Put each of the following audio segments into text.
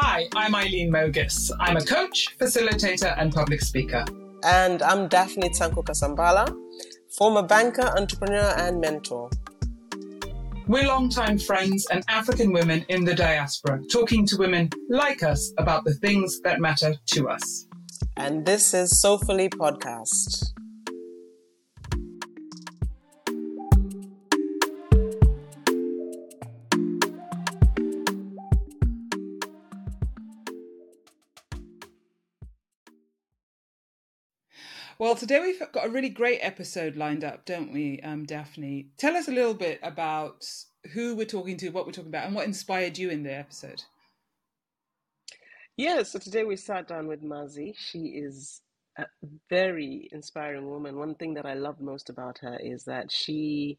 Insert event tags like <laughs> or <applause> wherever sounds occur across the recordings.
Hi, I'm Eileen Mogis. I'm a coach, facilitator, and public speaker. And I'm Daphne Tsanko Kasambala, former banker, entrepreneur, and mentor. We're longtime friends and African women in the diaspora, talking to women like us about the things that matter to us. And this is Soulfully Podcast. Well, today we've got a really great episode lined up, don't we, um, Daphne? Tell us a little bit about who we're talking to, what we're talking about, and what inspired you in the episode. Yeah, so today we sat down with Mazzi. She is a very inspiring woman. One thing that I love most about her is that she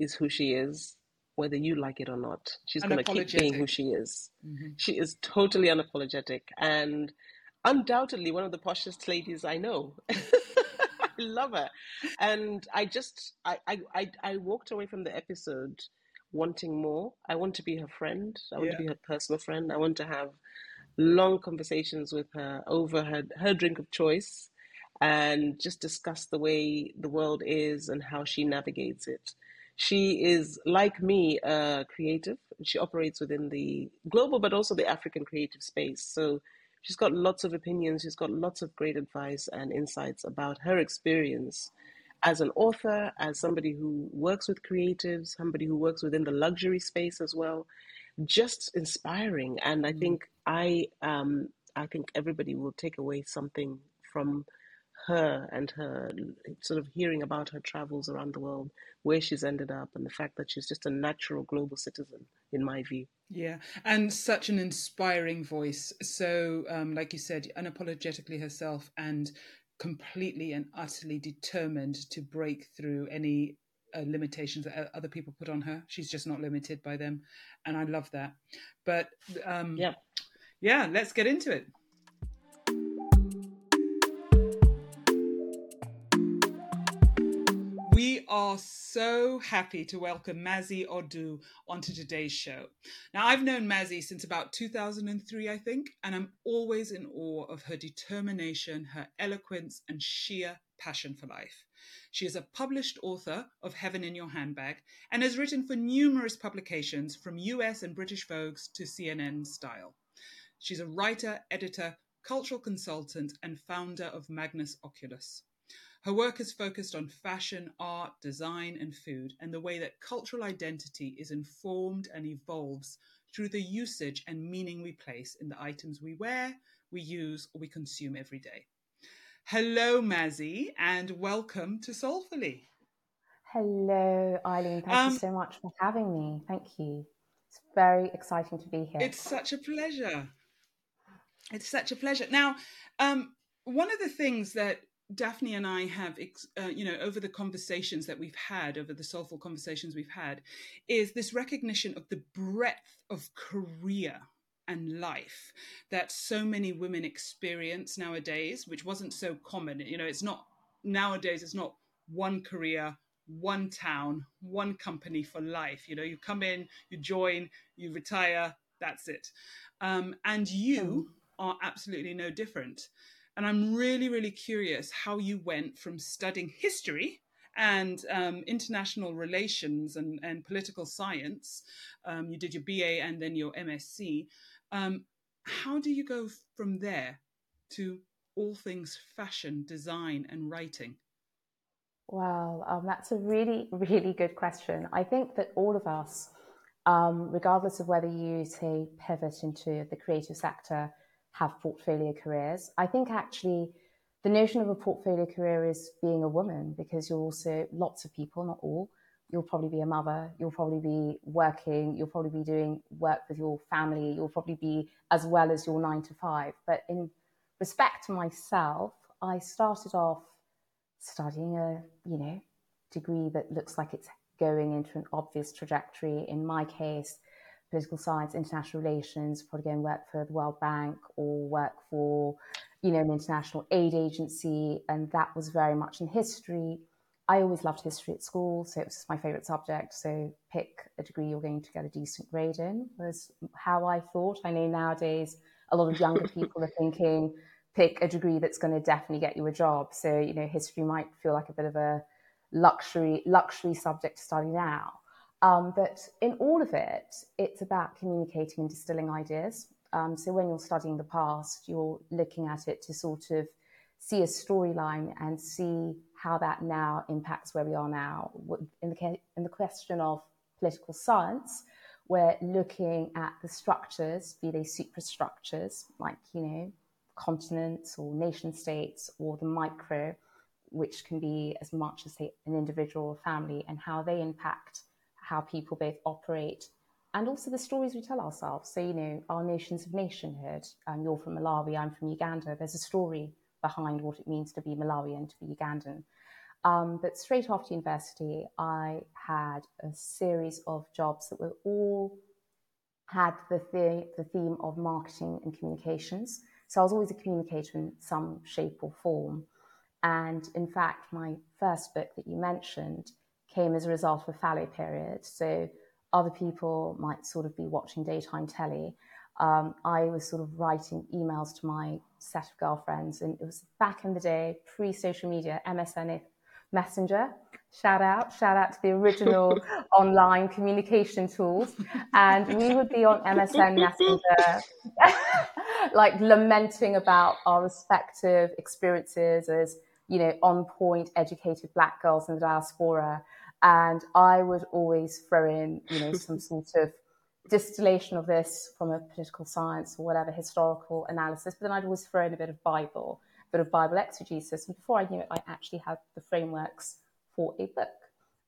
is who she is, whether you like it or not. She's going to keep being who she is. Mm-hmm. She is totally unapologetic and undoubtedly one of the poshest ladies I know. <laughs> <laughs> I love her. And I just I, I I walked away from the episode wanting more. I want to be her friend. I want yeah. to be her personal friend. I want to have long conversations with her over her her drink of choice and just discuss the way the world is and how she navigates it. She is like me, a creative. She operates within the global but also the African creative space. So she's got lots of opinions, she's got lots of great advice and insights about her experience as an author, as somebody who works with creatives, somebody who works within the luxury space as well. Just inspiring, and I mm. think I um, I think everybody will take away something from her and her sort of hearing about her travels around the world, where she's ended up, and the fact that she's just a natural global citizen, in my view. Yeah, and such an inspiring voice. So, um, like you said, unapologetically herself and completely and utterly determined to break through any uh, limitations that other people put on her. She's just not limited by them, and I love that. But um, yeah, yeah, let's get into it. Are so happy to welcome Mazzi Odu onto today's show. Now, I've known Mazzi since about 2003, I think, and I'm always in awe of her determination, her eloquence, and sheer passion for life. She is a published author of Heaven in Your Handbag and has written for numerous publications from US and British Vogues to CNN Style. She's a writer, editor, cultural consultant, and founder of Magnus Oculus. Her work is focused on fashion, art, design, and food, and the way that cultural identity is informed and evolves through the usage and meaning we place in the items we wear, we use, or we consume every day. Hello, Mazzi, and welcome to Soulfully. Hello, Eileen. Thank um, you so much for having me. Thank you. It's very exciting to be here. It's such a pleasure. It's such a pleasure. Now, um, one of the things that Daphne and I have, uh, you know, over the conversations that we've had, over the soulful conversations we've had, is this recognition of the breadth of career and life that so many women experience nowadays, which wasn't so common. You know, it's not nowadays, it's not one career, one town, one company for life. You know, you come in, you join, you retire, that's it. Um, and you hmm. are absolutely no different. And I'm really, really curious how you went from studying history and um, international relations and, and political science. Um, you did your BA and then your MSc. Um, how do you go from there to all things fashion, design, and writing? Well, um, that's a really, really good question. I think that all of us, um, regardless of whether you say pivot into the creative sector, have portfolio careers. I think actually the notion of a portfolio career is being a woman because you're also lots of people, not all. You'll probably be a mother, you'll probably be working, you'll probably be doing work with your family, you'll probably be as well as your nine to five. But in respect to myself, I started off studying a, you know, degree that looks like it's going into an obvious trajectory. In my case, political science, international relations, probably go and work for the World Bank or work for, you know, an international aid agency. And that was very much in history. I always loved history at school, so it was my favorite subject. So pick a degree you're going to get a decent grade in was how I thought. I know nowadays a lot of younger <laughs> people are thinking, pick a degree that's going to definitely get you a job. So, you know, history might feel like a bit of a luxury luxury subject to study now. Um, but in all of it, it's about communicating and distilling ideas. Um, so when you're studying the past, you're looking at it to sort of see a storyline and see how that now impacts where we are now. In the, in the question of political science, we're looking at the structures, be they superstructures, like, you know, continents or nation states, or the micro, which can be as much as say, an individual or family, and how they impact how people both operate and also the stories we tell ourselves. So, you know, our notions of nationhood. Um, you're from Malawi, I'm from Uganda. There's a story behind what it means to be Malawian, to be Ugandan. Um, but straight after university, I had a series of jobs that were all had the, the, the theme of marketing and communications. So I was always a communicator in some shape or form. And in fact, my first book that you mentioned came as a result of a fallow period. So other people might sort of be watching daytime telly. Um, I was sort of writing emails to my set of girlfriends, and it was back in the day, pre social media, MSN Messenger. Shout out, shout out to the original <laughs> online communication tools. And we would be on MSN Messenger, <laughs> like lamenting about our respective experiences as, you know, on point, educated black girls in the diaspora. And I would always throw in, you know, some <laughs> sort of distillation of this from a political science or whatever historical analysis, but then I'd always throw in a bit of Bible a bit of Bible exegesis. And before I knew it, I actually had the frameworks for a book,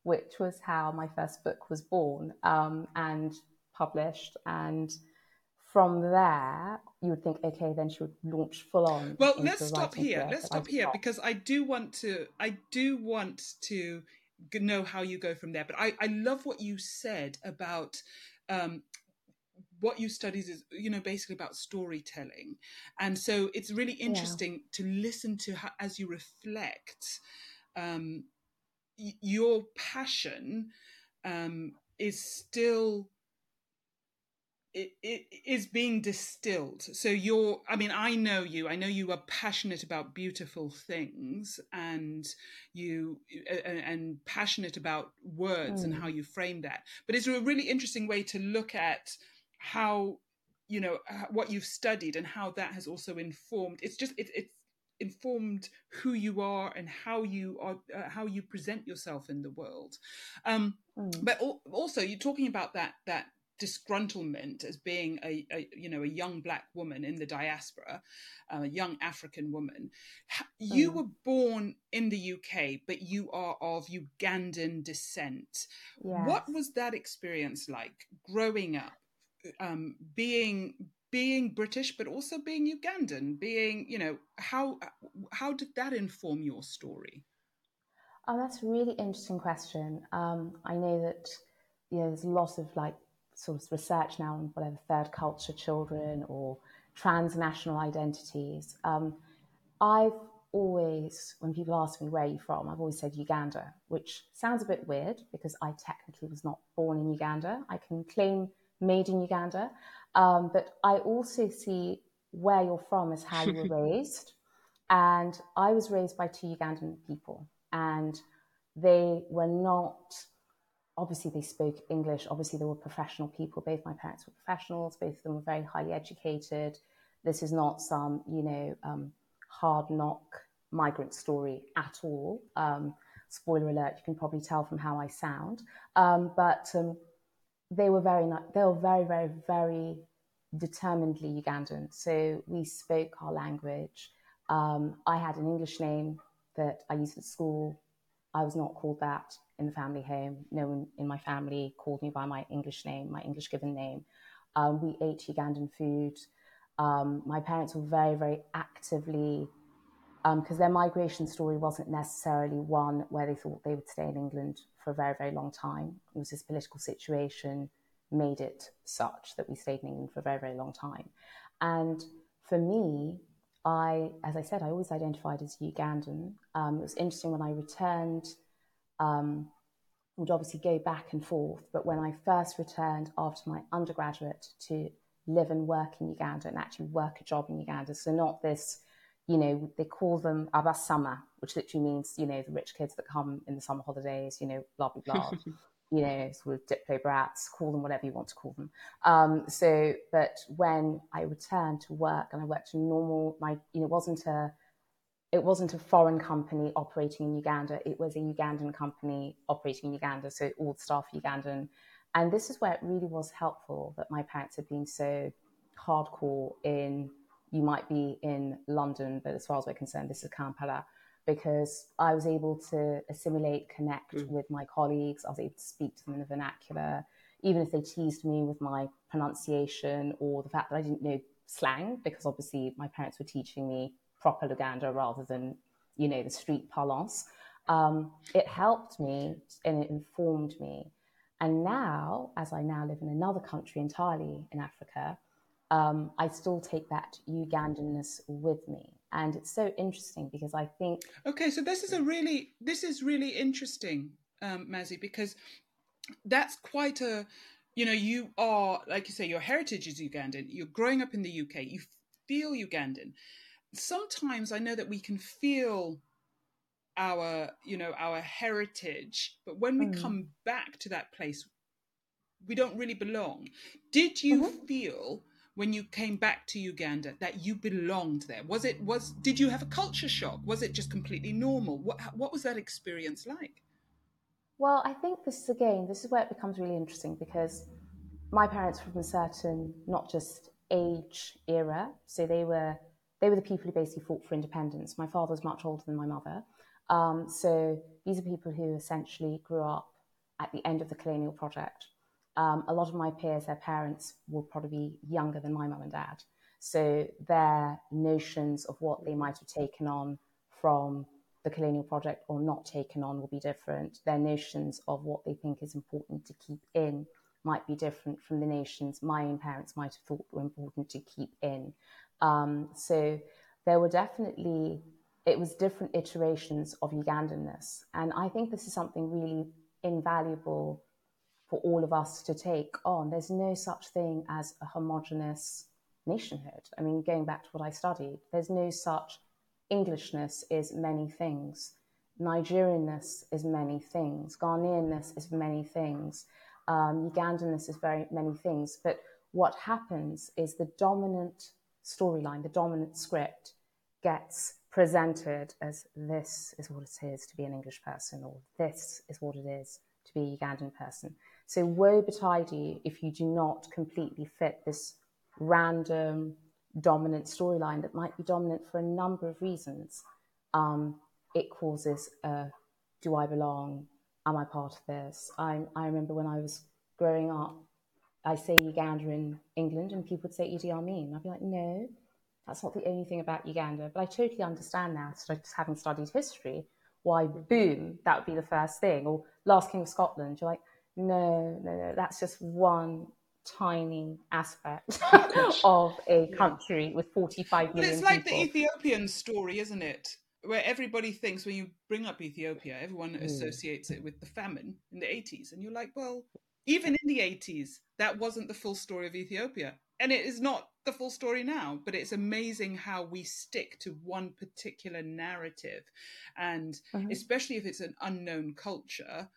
which was how my first book was born um, and published. And from there, you would think, okay, then she would launch full on. Well, let's stop here. Let's stop here because I do want to. I do want to know how you go from there. But I, I love what you said about um, what you studies is you know basically about storytelling and so it's really interesting yeah. to listen to how, as you reflect um, y- your passion um, is still it, it is being distilled so you're i mean i know you i know you are passionate about beautiful things and you and, and passionate about words mm. and how you frame that but it's a really interesting way to look at how you know what you've studied and how that has also informed it's just it, it's informed who you are and how you are uh, how you present yourself in the world um mm. but al- also you're talking about that that disgruntlement as being a, a, you know a young black woman in the diaspora a young african woman you mm. were born in the uk but you are of ugandan descent yes. what was that experience like growing up um, being being British, but also being Ugandan, being you know how how did that inform your story? Oh, that's a really interesting question. Um, I know that you know there's a lot of like sort of research now on whatever third culture children or transnational identities. Um, I've always, when people ask me where are you from, I've always said Uganda, which sounds a bit weird because I technically was not born in Uganda. I can claim made in Uganda. Um, but I also see where you're from as how you were <laughs> raised. And I was raised by two Ugandan people, and they were not, obviously, they spoke English. Obviously, they were professional people. Both my parents were professionals, both of them were very highly educated. This is not some, you know, um, hard knock migrant story at all. Um, spoiler alert, you can probably tell from how I sound. Um, but um, they were very they were very very very determinedly Ugandan. So we spoke our language. Um, I had an English name that I used at school. I was not called that in the family home. No one in my family called me by my English name, my English given name. Um, we ate Ugandan food. Um, my parents were very, very actively because um, their migration story wasn't necessarily one where they thought they would stay in England for a very, very long time. It was this political situation made it such that we stayed in England for a very, very long time. And for me, I, as I said, I always identified as Ugandan. Um, it was interesting when I returned, um, would obviously go back and forth, but when I first returned after my undergraduate to live and work in Uganda and actually work a job in Uganda. So not this, you know, they call them abasama, which literally means, you know, the rich kids that come in the summer holidays, you know, blah, blah, blah. <laughs> you know, sort of diplo brats, call them whatever you want to call them. Um, so, but when I returned to work and I worked in normal, my, you know, it wasn't a, it wasn't a foreign company operating in Uganda. It was a Ugandan company operating in Uganda. So all the staff Ugandan. And this is where it really was helpful that my parents had been so hardcore in, you might be in London, but as far as we're concerned, this is Kampala because I was able to assimilate, connect mm. with my colleagues. I was able to speak to them in the vernacular, even if they teased me with my pronunciation or the fact that I didn't know slang, because obviously my parents were teaching me proper Luganda rather than, you know, the street parlance. Um, it helped me and it informed me. And now, as I now live in another country entirely in Africa, um, I still take that Ugandanness with me and it's so interesting because I think okay, so this is a really this is really interesting, um, Mazzi, because that's quite a you know you are like you say your heritage is Ugandan. You're growing up in the UK. You feel Ugandan. Sometimes I know that we can feel our you know our heritage, but when we mm. come back to that place, we don't really belong. Did you mm-hmm. feel? when you came back to Uganda that you belonged there? Was it was did you have a culture shock? Was it just completely normal? What what was that experience like? Well, I think this is again this is where it becomes really interesting because my parents were from a certain not just age era, so they were they were the people who basically fought for independence. My father was much older than my mother, um, so these are people who essentially grew up at the end of the colonial project um, a lot of my peers, their parents will probably be younger than my mum and dad. So their notions of what they might have taken on from the colonial project or not taken on will be different. Their notions of what they think is important to keep in might be different from the notions my own parents might have thought were important to keep in. Um, so there were definitely, it was different iterations of Ugandanness. And I think this is something really invaluable for all of us to take on. There's no such thing as a homogenous nationhood. I mean, going back to what I studied, there's no such Englishness is many things. Nigerianness is many things. Ghanaianness is many things. Um, Ugandanness is very many things. But what happens is the dominant storyline, the dominant script gets presented as this is what it is to be an English person, or this is what it is to be a Ugandan person. So woe betide you if you do not completely fit this random dominant storyline that might be dominant for a number of reasons. Um, it causes a do I belong? Am I part of this? I, I remember when I was growing up, I say Uganda in England, and people would say Idi Amin. I'd be like, no, that's not the only thing about Uganda. But I totally understand now, just having studied history, why boom, that would be the first thing. Or Last King of Scotland, you're like, no, no, no. That's just one tiny aspect <laughs> <laughs> of a country with 45 million. But it's like people. the Ethiopian story, isn't it? Where everybody thinks when you bring up Ethiopia, everyone mm. associates it with the famine in the 80s. And you're like, well, even in the 80s, that wasn't the full story of Ethiopia. And it is not the full story now, but it's amazing how we stick to one particular narrative. And mm-hmm. especially if it's an unknown culture,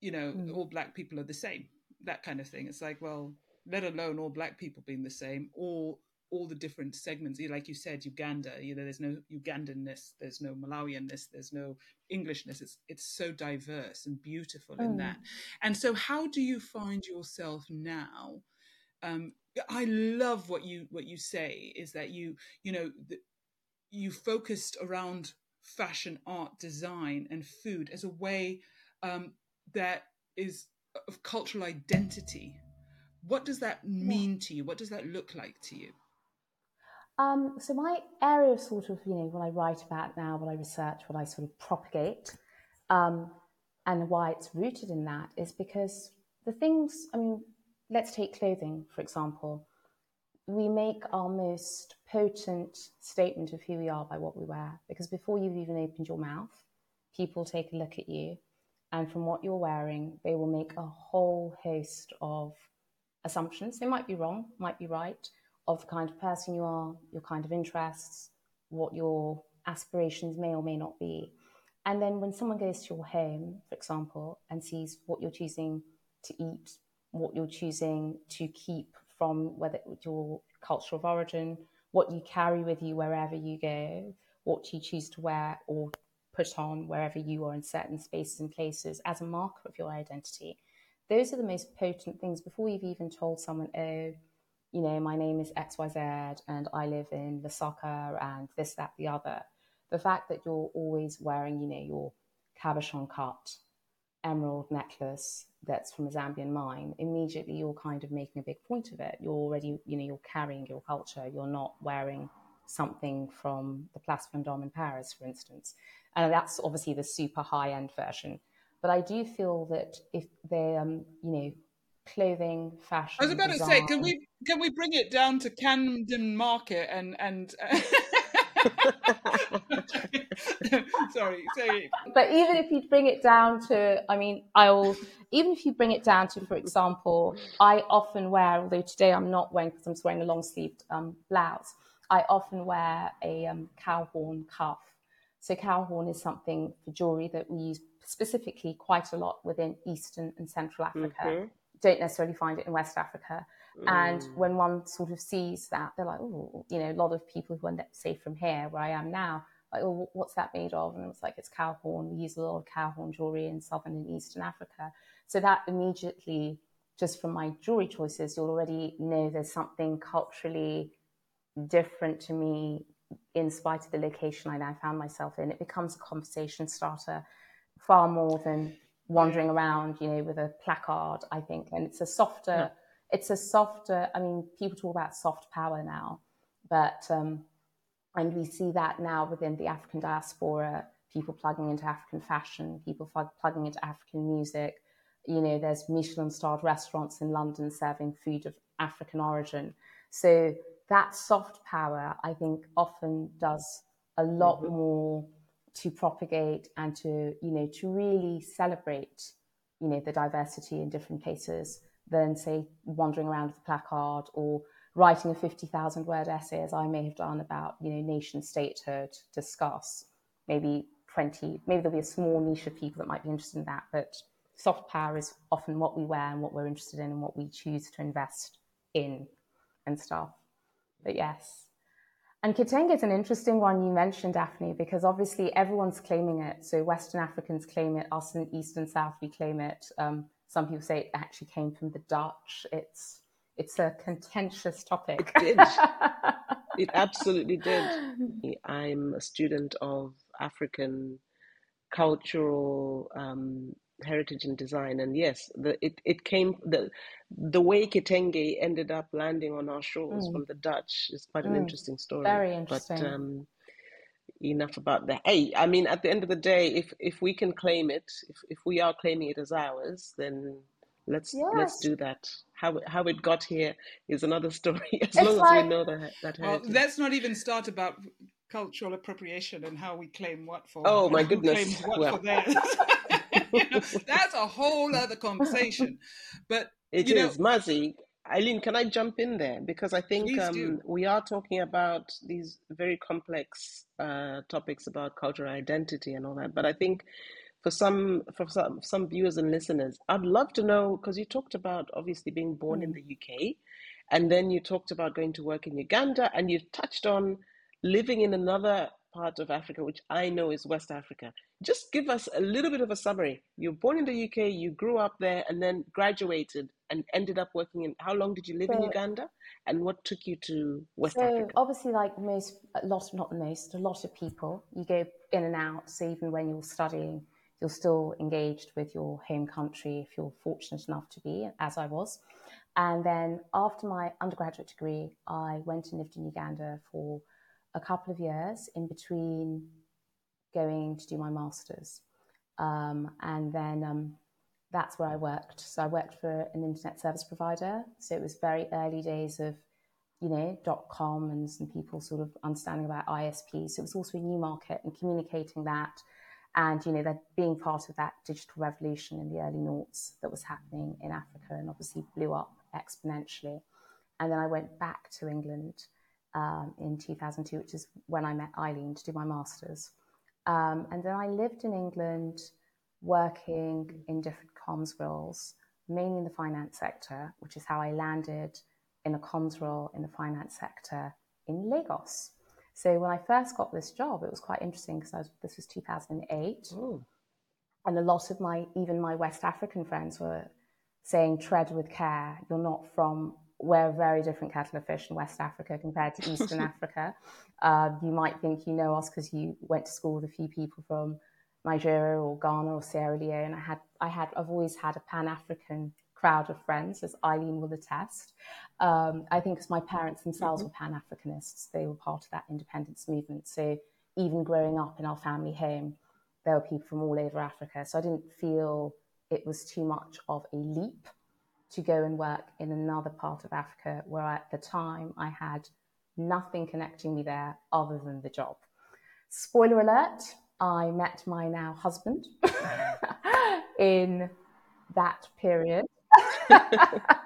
you know, mm. all black people are the same, that kind of thing. It's like, well, let alone all black people being the same, all all the different segments. Like you said, Uganda, you know, there's no Ugandanness, there's no Malawianness, there's no Englishness. It's it's so diverse and beautiful mm. in that. And so, how do you find yourself now? Um, I love what you what you say is that you you know the, you focused around fashion, art, design, and food as a way um, that is of cultural identity. What does that mean to you? What does that look like to you? Um, so my area of sort of, you know, what I write about now, what I research, what I sort of propagate, um, and why it's rooted in that is because the things, I mean, let's take clothing, for example. We make our most potent statement of who we are by what we wear, because before you've even opened your mouth, people take a look at you and from what you're wearing, they will make a whole host of assumptions. They might be wrong, might be right, of the kind of person you are, your kind of interests, what your aspirations may or may not be. And then when someone goes to your home, for example, and sees what you're choosing to eat, what you're choosing to keep from whether your culture of origin, what you carry with you wherever you go, what you choose to wear or put on wherever you are in certain spaces and places as a marker of your identity. Those are the most potent things before you've even told someone, oh, you know, my name is XYZ and I live in Lusaka and this, that, the other. The fact that you're always wearing, you know, your cabochon cut emerald necklace that's from a Zambian mine, immediately you're kind of making a big point of it. You're already, you know, you're carrying your culture. You're not wearing something from the Place Vendôme in Paris, for instance. And that's obviously the super high end version. But I do feel that if they, um, you know, clothing, fashion. I was about design, to say, can we can we bring it down to Camden Market and and. <laughs> sorry, sorry. But even if you bring it down to, I mean, I'll even if you bring it down to, for example, I often wear, although today I'm not wearing because I'm wearing a long sleeved um, blouse. I often wear a um, cow horn cuff. So cow horn is something for jewelry that we use specifically quite a lot within Eastern and Central Africa. Mm-hmm. Don't necessarily find it in West Africa. Mm. And when one sort of sees that, they're like, oh, you know, a lot of people who end up, say, from here, where I am now, like, oh, what's that made of? And it's like, it's cow horn. We use a lot of cow horn jewelry in Southern and Eastern Africa. So that immediately, just from my jewelry choices, you'll already know there's something culturally different to me in spite of the location I now found myself in. It becomes a conversation starter far more than wandering around, you know, with a placard, I think. And it's a softer, yeah. it's a softer, I mean, people talk about soft power now, but, um, and we see that now within the African diaspora, people plugging into African fashion, people plugging into African music. You know, there's Michelin starred restaurants in London serving food of African origin. So that soft power, I think, often does a lot mm-hmm. more to propagate and to, you know, to really celebrate, you know, the diversity in different places than, say, wandering around with a placard or writing a 50,000 word essay, as I may have done about, you know, nation statehood, discuss maybe 20, maybe there'll be a small niche of people that might be interested in that, but soft power is often what we wear and what we're interested in and what we choose to invest in and stuff. But yes, and Kitenge is an interesting one you mentioned, Daphne, because obviously everyone's claiming it. So Western Africans claim it, us in East and South, we claim it. Um, some people say it actually came from the Dutch. It's it's a contentious topic. It did. <laughs> it absolutely did. I'm a student of African cultural um, heritage and design. And yes, the, it, it came the the way Kitenge ended up landing on our shores mm. from the Dutch is quite an mm. interesting story. Very interesting. But um, enough about that. Hey, I mean, at the end of the day, if if we can claim it, if if we are claiming it as ours, then let's yes. let's do that. How how it got here is another <laughs> story. As it's long like, as we know that that heritage. Well, let's not even start about cultural appropriation and how we claim what for. Oh my goodness! well. <laughs> <laughs> that's a whole other conversation. But it is know, Mazzi. Eileen, can I jump in there because I think um, we are talking about these very complex uh, topics about cultural identity and all that. But I think for some for some some viewers and listeners, I'd love to know because you talked about obviously being born mm. in the UK, and then you talked about going to work in Uganda, and you touched on living in another part of Africa, which I know is West Africa. Just give us a little bit of a summary. You were born in the UK, you grew up there, and then graduated and ended up working in. How long did you live so, in Uganda, and what took you to West so Africa? Obviously, like most, a lot, not most, a lot of people, you go in and out. So even when you're studying, you're still engaged with your home country if you're fortunate enough to be, as I was. And then after my undergraduate degree, I went and lived in Uganda for a couple of years in between going to do my master's. Um, and then um, that's where I worked. So I worked for an internet service provider. So it was very early days of, you know, dot com and some people sort of understanding about ISP. So it was also a new market and communicating that. And, you know, that being part of that digital revolution in the early noughts that was happening in Africa and obviously blew up exponentially. And then I went back to England um, in 2002, which is when I met Eileen to do my master's. Um, and then I lived in England working in different comms roles, mainly in the finance sector, which is how I landed in a comms role in the finance sector in Lagos. So when I first got this job, it was quite interesting because this was 2008. Ooh. And a lot of my, even my West African friends were saying, tread with care. You're not from, we're a very different kettle of fish in West Africa compared to Eastern <laughs> Africa. Uh, you might think you know us because you went to school with a few people from Nigeria or Ghana or Sierra Leone. I had, I had, I've always had a Pan African crowd of friends, as Eileen will attest. Um, I think because my parents themselves mm-hmm. were Pan Africanists, they were part of that independence movement. So even growing up in our family home, there were people from all over Africa. So I didn't feel it was too much of a leap to go and work in another part of Africa where at the time I had nothing connecting me there other than the job. Spoiler alert, I met my now husband <laughs> in that period. <laughs>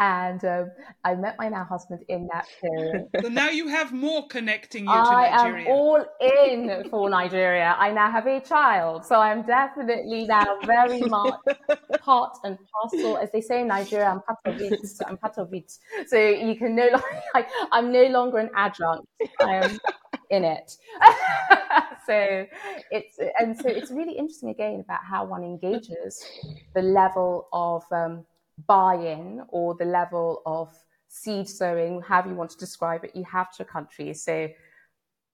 and um, I met my now husband in that period. So now you have more connecting you to Nigeria. I am all in for Nigeria. I now have a child, so I'm definitely now very much <laughs> part and parcel, as they say in Nigeria. I'm part of it. I'm part of it. So you can no longer. <laughs> Like, I'm no longer an adjunct. I am in it. <laughs> so it's and so it's really interesting again about how one engages the level of um, buy-in or the level of seed sowing, however you want to describe it, you have to a country. So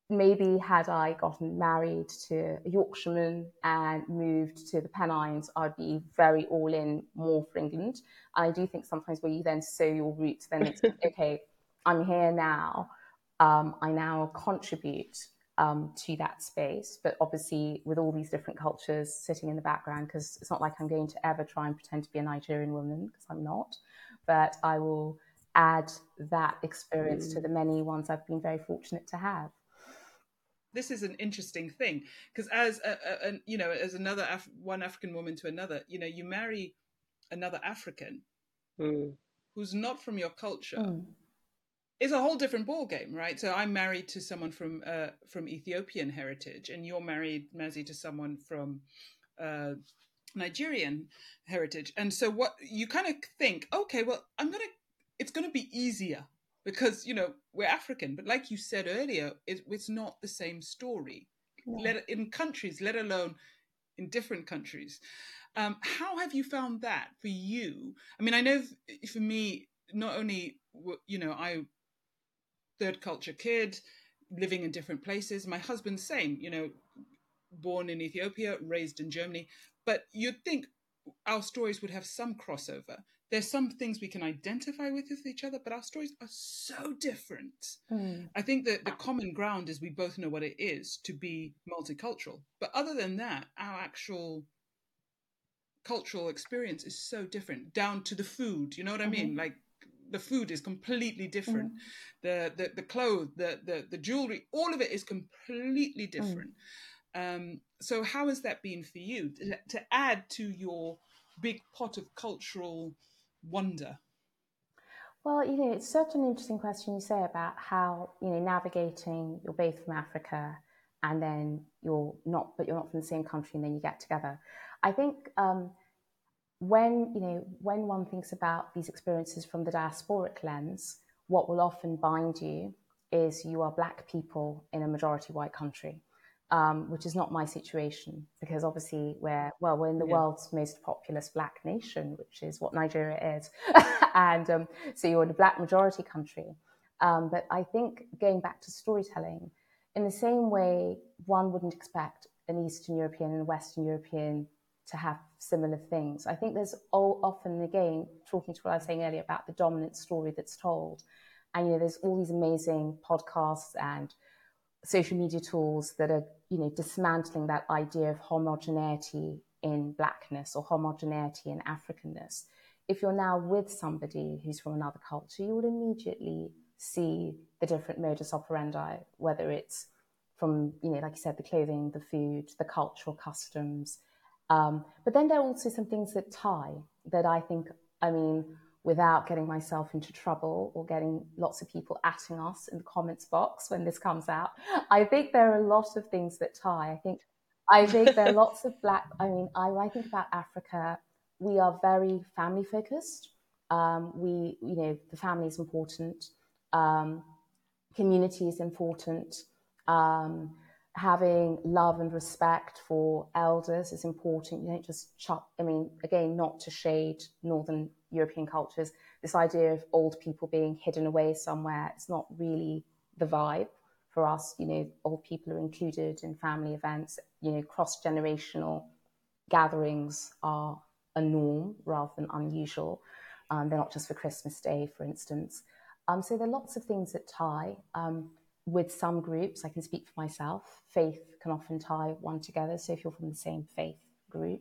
maybe had I gotten married to a Yorkshireman and moved to the Pennines, I'd be very all in more for England. I do think sometimes where you then sow your roots, then it's <laughs> okay, I'm here now. Um, I now contribute um, to that space. But obviously, with all these different cultures sitting in the background, because it's not like I'm going to ever try and pretend to be a Nigerian woman, because I'm not. But I will add that experience mm. to the many ones I've been very fortunate to have. This is an interesting thing because, as a, a, a, you know, as another Af- one African woman to another, you know, you marry another African mm. who's not from your culture. Mm it's a whole different ball game, right? So I'm married to someone from uh, from Ethiopian heritage, and you're married, Mazzi, to someone from uh, Nigerian heritage. And so what you kind of think, okay, well, I'm gonna, it's gonna be easier because you know we're African, but like you said earlier, it, it's not the same story. Let in countries, let alone in different countries. Um, how have you found that for you? I mean, I know for me, not only you know I third culture kid, living in different places. My husband's same, you know, born in Ethiopia, raised in Germany. But you'd think our stories would have some crossover. There's some things we can identify with with each other, but our stories are so different. Mm. I think that the common ground is we both know what it is to be multicultural. But other than that, our actual cultural experience is so different, down to the food. You know what I mean? Mm-hmm. Like the food is completely different mm. the, the the clothes the, the the jewelry all of it is completely mm. different mm. um, so how has that been for you to, to add to your big pot of cultural wonder well, you know, it's such an interesting question you say about how, you know, navigating, you're both from Africa and then you're not, but you're not from the same country and then you get together. I think um, when you know when one thinks about these experiences from the diasporic lens, what will often bind you is you are black people in a majority white country, um, which is not my situation because obviously we're well we're in the yeah. world's most populous black nation, which is what Nigeria is, <laughs> and um, so you're in a black majority country. Um, but I think going back to storytelling, in the same way one wouldn't expect an Eastern European and a Western European to have similar things. I think there's all, often, again, talking to what I was saying earlier about the dominant story that's told. And, you know, there's all these amazing podcasts and social media tools that are, you know, dismantling that idea of homogeneity in blackness or homogeneity in Africanness. If you're now with somebody who's from another culture, you would immediately see the different modus operandi, whether it's from you know, like you said, the clothing, the food, the cultural customs. Um, but then there are also some things that tie that I think, I mean, without getting myself into trouble or getting lots of people atting us in the comments box when this comes out, I think there are a lot of things that tie. I think I think there are <laughs> lots of black. I mean, I, when I think about Africa, we are very family focused. Um, we, you know, the family is important. Um, community is important. Um, having love and respect for elders is important. You don't just chop, I mean, again, not to shade Northern European cultures, this idea of old people being hidden away somewhere, it's not really the vibe for us. You know, old people are included in family events, you know, cross generational gatherings are a norm rather than unusual. Um, they're not just for Christmas Day, for instance. Um, so there are lots of things that tie. Um, with some groups, I can speak for myself, faith can often tie one together. So if you're from the same faith group,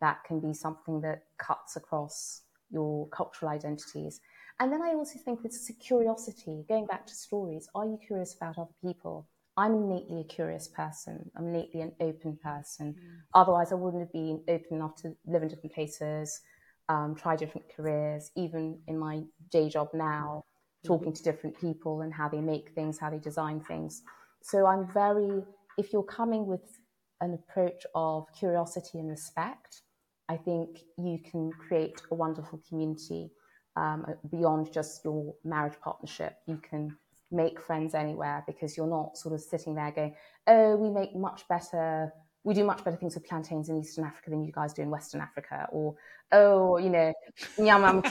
that can be something that cuts across your cultural identities. And then I also think it's a curiosity, going back to stories. Are you curious about other people? I'm innately a curious person. I'm innately an open person. Mm. Otherwise, I wouldn't have been open enough to live in different places, um, try different careers, even in my day job now talking to different people and how they make things, how they design things. So I'm very, if you're coming with an approach of curiosity and respect, I think you can create a wonderful community um, beyond just your marriage partnership. You can make friends anywhere because you're not sort of sitting there going, oh, we make much better we do much better things with plantains in Eastern Africa than you guys do in Western Africa. Or, oh, you know, nyamam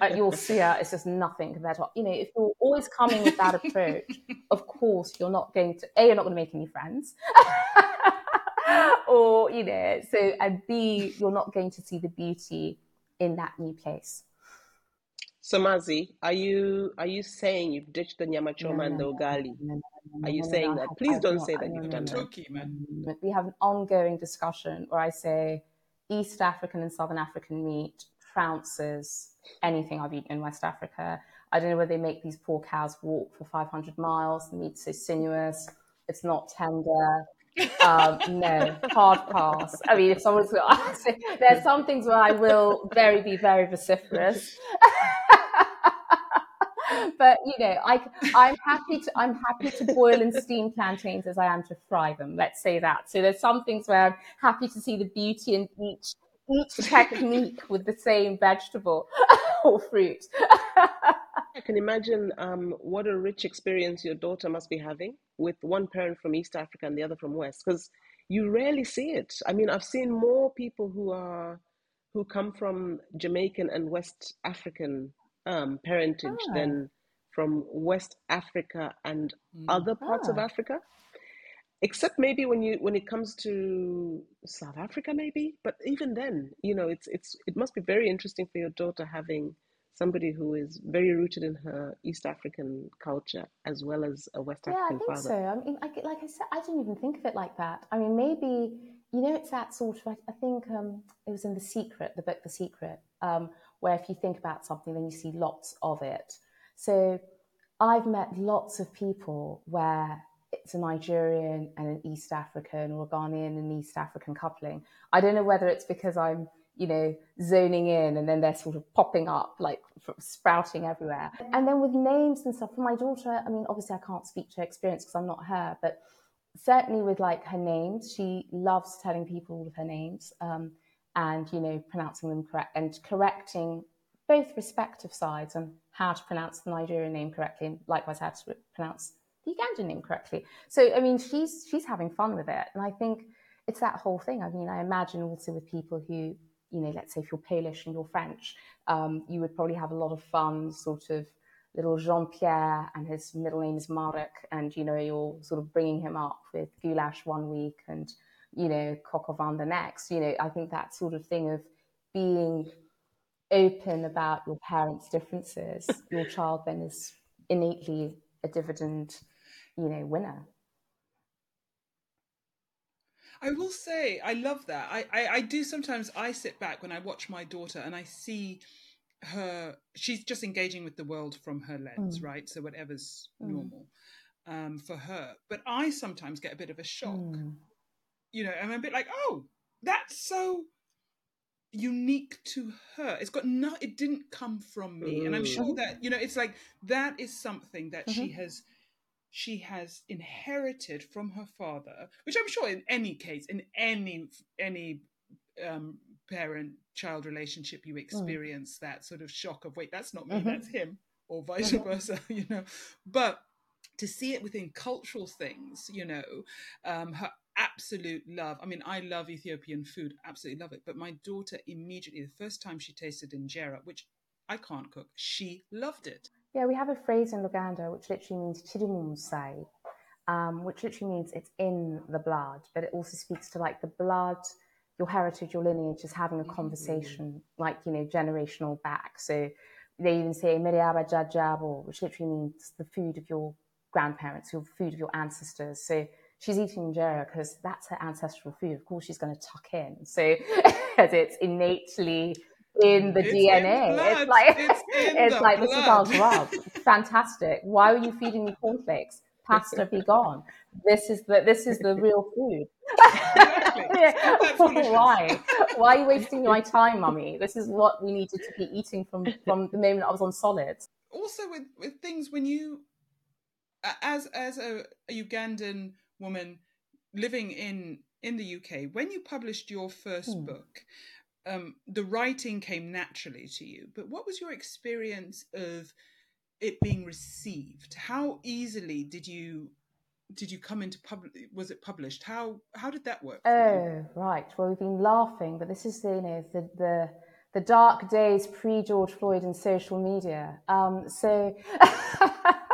at <laughs> your suya uh, it's just nothing compared to, you know, if you're always coming with that approach, of course, you're not going to, A, you're not going to make any friends. <laughs> or, you know, so, and B, you're not going to see the beauty in that new place. So Mazzi, are you are you saying you've ditched the nyama choma no, and the ugali? No, are you saying that? Please don't say that you've done that. We have an ongoing discussion where I say East African and Southern African meat trounces anything I've eaten in West Africa. I don't know whether they make these poor cows walk for 500 miles. The meat's so sinuous. It's not tender. um, no, hard pass. I mean, if someone's, <laughs> there's some things where I will very be very vociferous. <laughs> but you know, I I'm happy to I'm happy to boil and steam plantains as I am to fry them. Let's say that. So there's some things where I'm happy to see the beauty in each each technique with the same vegetable <laughs> or fruit. I can imagine um, what a rich experience your daughter must be having with one parent from East Africa and the other from West, because you rarely see it. I mean, I've seen more people who are who come from Jamaican and West African um, parentage ah. than from West Africa and mm. other parts ah. of Africa. Except maybe when you when it comes to South Africa, maybe. But even then, you know, it's it's it must be very interesting for your daughter having somebody who is very rooted in her East African culture as well as a West yeah, African father. Yeah, I think father. so. I mean, I, like I said, I didn't even think of it like that. I mean, maybe you know, it's that sort of. I, think um, it was in The Secret, the book The Secret, um, where if you think about something, then you see lots of it. So I've met lots of people where it's a Nigerian and an East African or a Ghanaian and East African coupling. I don't know whether it's because I'm, you know, zoning in and then they're sort of popping up, like sprouting everywhere. And then with names and stuff, for my daughter, I mean, obviously I can't speak to her experience because I'm not her, but certainly with like her names, she loves telling people all of her names um, and, you know, pronouncing them correct and correcting both respective sides on how to pronounce the Nigerian name correctly, and likewise how to pronounce the Ugandan name correctly. So I mean, she's she's having fun with it, and I think it's that whole thing. I mean, I imagine also with people who, you know, let's say if you're Polish and you're French, um, you would probably have a lot of fun, sort of little Jean Pierre, and his middle name is Marek, and you know, you're sort of bringing him up with goulash one week and you know, coq au vin the next. You know, I think that sort of thing of being open about your parents' differences, your child then is innately a dividend, you know, winner. I will say, I love that. I, I, I do sometimes, I sit back when I watch my daughter and I see her, she's just engaging with the world from her lens, mm. right? So whatever's mm. normal. um, for her. But I sometimes get a bit of a shock. Mm. You know, I'm a bit like, oh, that's so unique to her. It's got no, it didn't come from me. And I'm sure Mm. that, you know, it's like that is something that she Mhm. has she has inherited from her father, which I'm sure in any case, in any any um, parent child relationship you experience that sort of shock of wait, that's not me, Mhm. that's him, or vice Mhm. versa, <laughs> you know. But to see it within cultural things, you know, um, her absolute love. I mean, I love Ethiopian food, absolutely love it. But my daughter immediately, the first time she tasted injera, which I can't cook, she loved it. Yeah, we have a phrase in Luganda which literally means chidimumsai, um, which literally means it's in the blood, but it also speaks to like the blood, your heritage, your lineage is having a conversation, like, you know, generational back. So they even say Meriaba Jajabo, which literally means the food of your grandparents, your food of your ancestors. So she's eating injera because that's her ancestral food. Of course, she's going to tuck in. So <laughs> as it's innately in the It's in DNA. the blood. It's like It's in <laughs> it's like this is our blood. grub. Fantastic. Why are you feeding me cornflakes? Pasta be gone. This is the this is the <laughs> real food. Exactly. Yeah. Stop that foolishness. Why? Why are you wasting my time, mummy? This is what we needed to be eating from from the moment I was on solids. also with with things when you as as a, a Ugandan woman living in in the UK when you published your first Hmm. book um the writing came naturally to you but what was your experience of it being received how easily did you did you come into public was it published how how did that work? Oh, right. Well, we've been laughing, but this is the, you know, the, the, the dark days pre George Floyd and social media. Um, so, <laughs>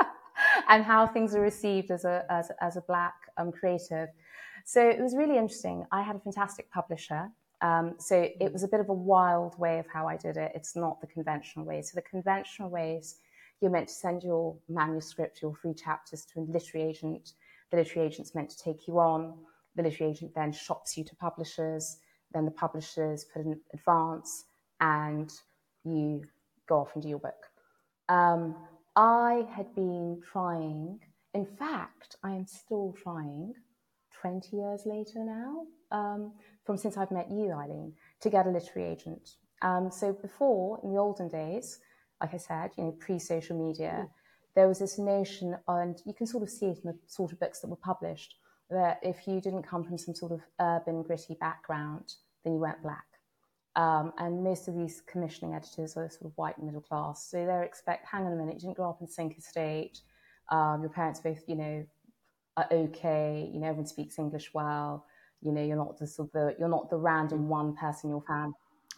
and how things are received as a, as, as a black um, creative. So it was really interesting. I had a fantastic publisher. Um, so it was a bit of a wild way of how I did it. It's not the conventional way. So the conventional ways, you're meant to send your manuscript, your three chapters to a literary agent. The literary agent's meant to take you on the literary agent then shops you to publishers, then the publishers put in advance, and you go off and do your book. Um, I had been trying, in fact, I am still trying 20 years later now, um, from since I've met you, Eileen, to get a literary agent. Um, so before, in the olden days, like I said, you know, pre-social media, there was this notion, and you can sort of see it in the sort of books that were published, that if you didn't come from some sort of urban, gritty background, then you weren't black. Um, and most of these commissioning editors are sort of white and middle class. So they're expect, hang on a minute, you didn't grow up in Sink Estate. Um, your parents both, you know, are okay. You know, everyone speaks English well. You know, you're not the sort of the, you're not the random one person in your family.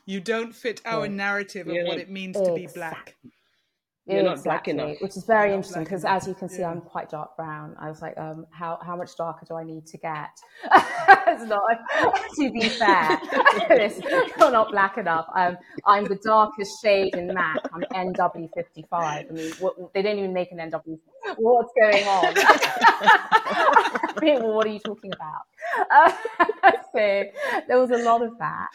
you don't fit our Yeah. narrative of You're what it means to be black You're not black enough. Which is very interesting because, as you can see, Yeah. I'm quite dark brown. I was like, um, how how much darker do I need to get? <laughs> it's not. <laughs> To be fair, <laughs> It's- you're not black enough. Um, I'm the darkest shade in MAC. I'm NW55. I mean, what, they don't even make an NW. What's going on? Well, what are you talking about? <laughs> Uh, so there was a lot of that,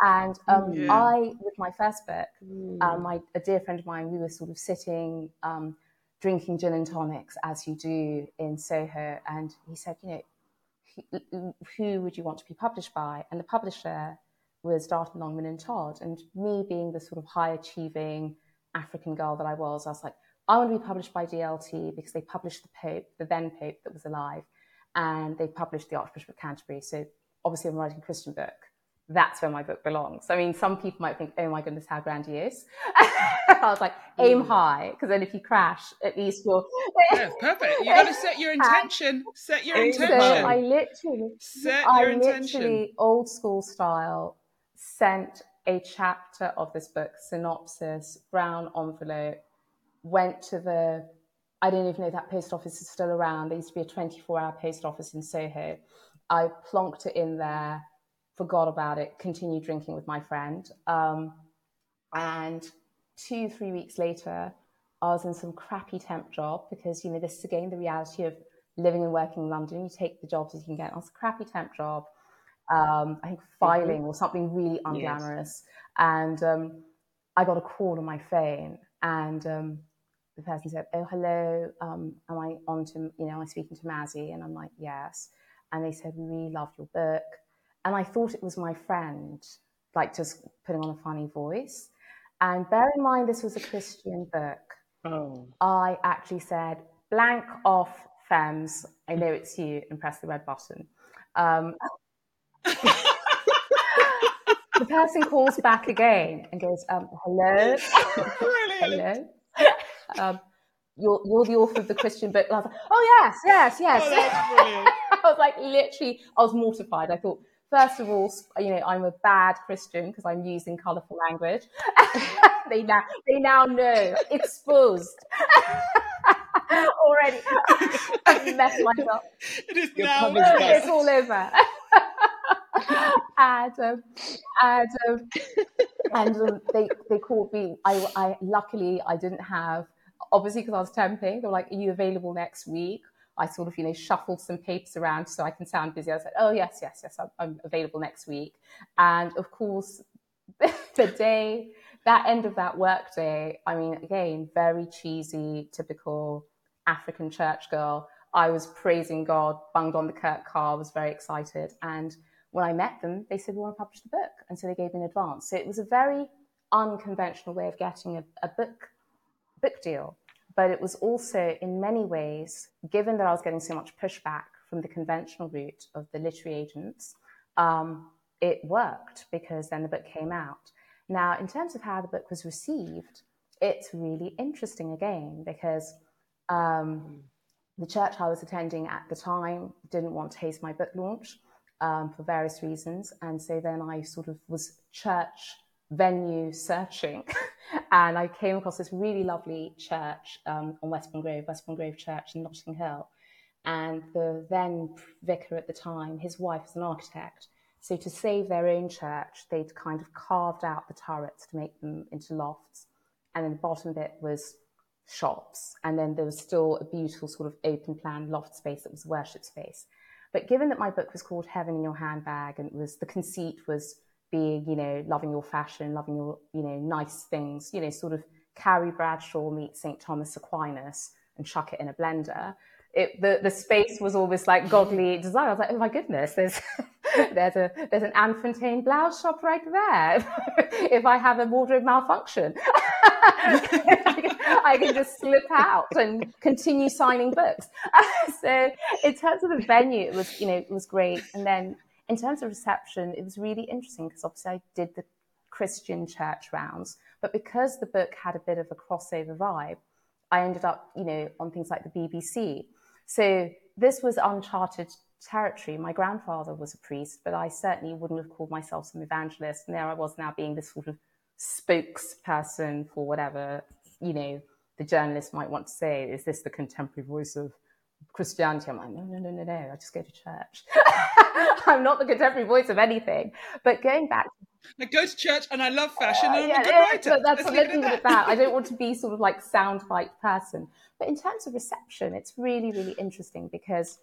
and um, Yeah. I, with my first book, Mm. um, my a dear friend of mine, we were sort of sitting, um, drinking gin and tonics as you do in Soho, and he said, you know, who, who would you want to be published by? And the publisher was Darton Longman and Todd, and me being the sort of high achieving African girl that I was, I was like, I want to be published by DLT because they published the Pope, the then Pope that was alive, and they published the Archbishop of Canterbury. So obviously, I'm writing a Christian book. That's where my book belongs. I mean, some people might think, oh my goodness, how grandiose. <laughs> I was like, aim mm. high, because then if you crash, at least you're. yeah perfect you got to set your <laughs> intention set your So So intention I literally, set I intention literally, old school style, sent a chapter of this book, synopsis, brown envelope, went to the, I don't even know that post office is still around. There used to be a 24 hour post office in Soho. I plonked it in there, forgot about it, continued drinking with my friend. Um, and two, three weeks later, I was in some crappy temp job because, you know, this is again the reality of living and working in London. You take the jobs you can get. I was a crappy temp job. Um, I think filing or something really unglamorous. And um, I got a call on my phone and um, the person said, "Oh, hello. Um, am I on to you know? Am I speaking to Mazzi?" And I'm like, "Yes." And they said, "We really loved your book," and I thought it was my friend, like just putting on a funny voice. And bear in mind, this was a Christian book. Oh. I actually said, "Blank off, Fems. I know it's you," and press the red button. Um, <laughs> the person calls back again and goes, um, "Hello, <laughs> hello." Um, you're, you're the author of the Christian book. And I was like, oh yes, yes, yes. Oh, <laughs> I was like, literally, I was mortified. I thought, first of all, you know, I'm a bad Christian because I'm using colourful language. <laughs> they now, they now know, exposed. <laughs> Already, I messed myself. It is Your now. public best. It's all over. and um, and um, and um, they they called me. I I luckily I didn't have obviously because I was temping. They were like, "Are you available next week?" I sort of you know shuffled some papers around so I can sound busy. I said, "Oh yes, yes, yes, I'm, I'm available next week." And of course, <laughs> the day that end of that work day, I mean, again, very cheesy, typical African church girl. I was praising God, bunged on the Kirk car, was very excited. And when I met them, they said, We want to publish the book. And so they gave me an advance. So it was a very unconventional way of getting a, a book book deal. But it was also, in many ways, given that I was getting so much pushback from the conventional route of the literary agents, um, it worked because then the book came out. Now, in terms of how the book was received, it's really interesting again because um, the church I was attending at the time didn't want to haste my book launch um, for various reasons. And so then I sort of was church venue searching <laughs> and I came across this really lovely church um, on Westbourne Grove, Westbourne Grove Church in Notting Hill. And the then vicar at the time, his wife was an architect. So to save their own church, they'd kind of carved out the turrets to make them into lofts. And then the bottom bit was shops. And then there was still a beautiful sort of open plan loft space that was worship space. But given that my book was called Heaven in Your Handbag and it was the conceit was being, you know, loving your fashion, loving your, you know, nice things, you know, sort of Carrie Bradshaw meets St. Thomas Aquinas and chuck it in a blender. It, the, the space was almost like godly design. I was like, oh my goodness, there's <laughs> there's a there's an Anne Fontaine blouse shop right there. <laughs> if I have a wardrobe malfunction, <laughs> I can just slip out and continue signing books. so in terms of the venue, it was you know it was great. And then in terms of reception, it was really interesting because obviously I did the Christian church rounds, but because the book had a bit of a crossover vibe, I ended up you know on things like the BBC. So this was uncharted territory. My grandfather was a priest, but I certainly wouldn't have called myself some evangelist. And there I was now being this sort of spokesperson for whatever, you know, the journalist might want to say. Is this the contemporary voice of Christianity? I'm like, no, no, no, no, no. I just go to church. <laughs> I'm not the contemporary voice of anything. But going back I go to church and I love fashion and I'm Uh, yeah, a good yeah, writer. but that's Let's leave it at that. I don't want <laughs> to be sort of like soundbite person. But in terms of reception, it's really, really interesting because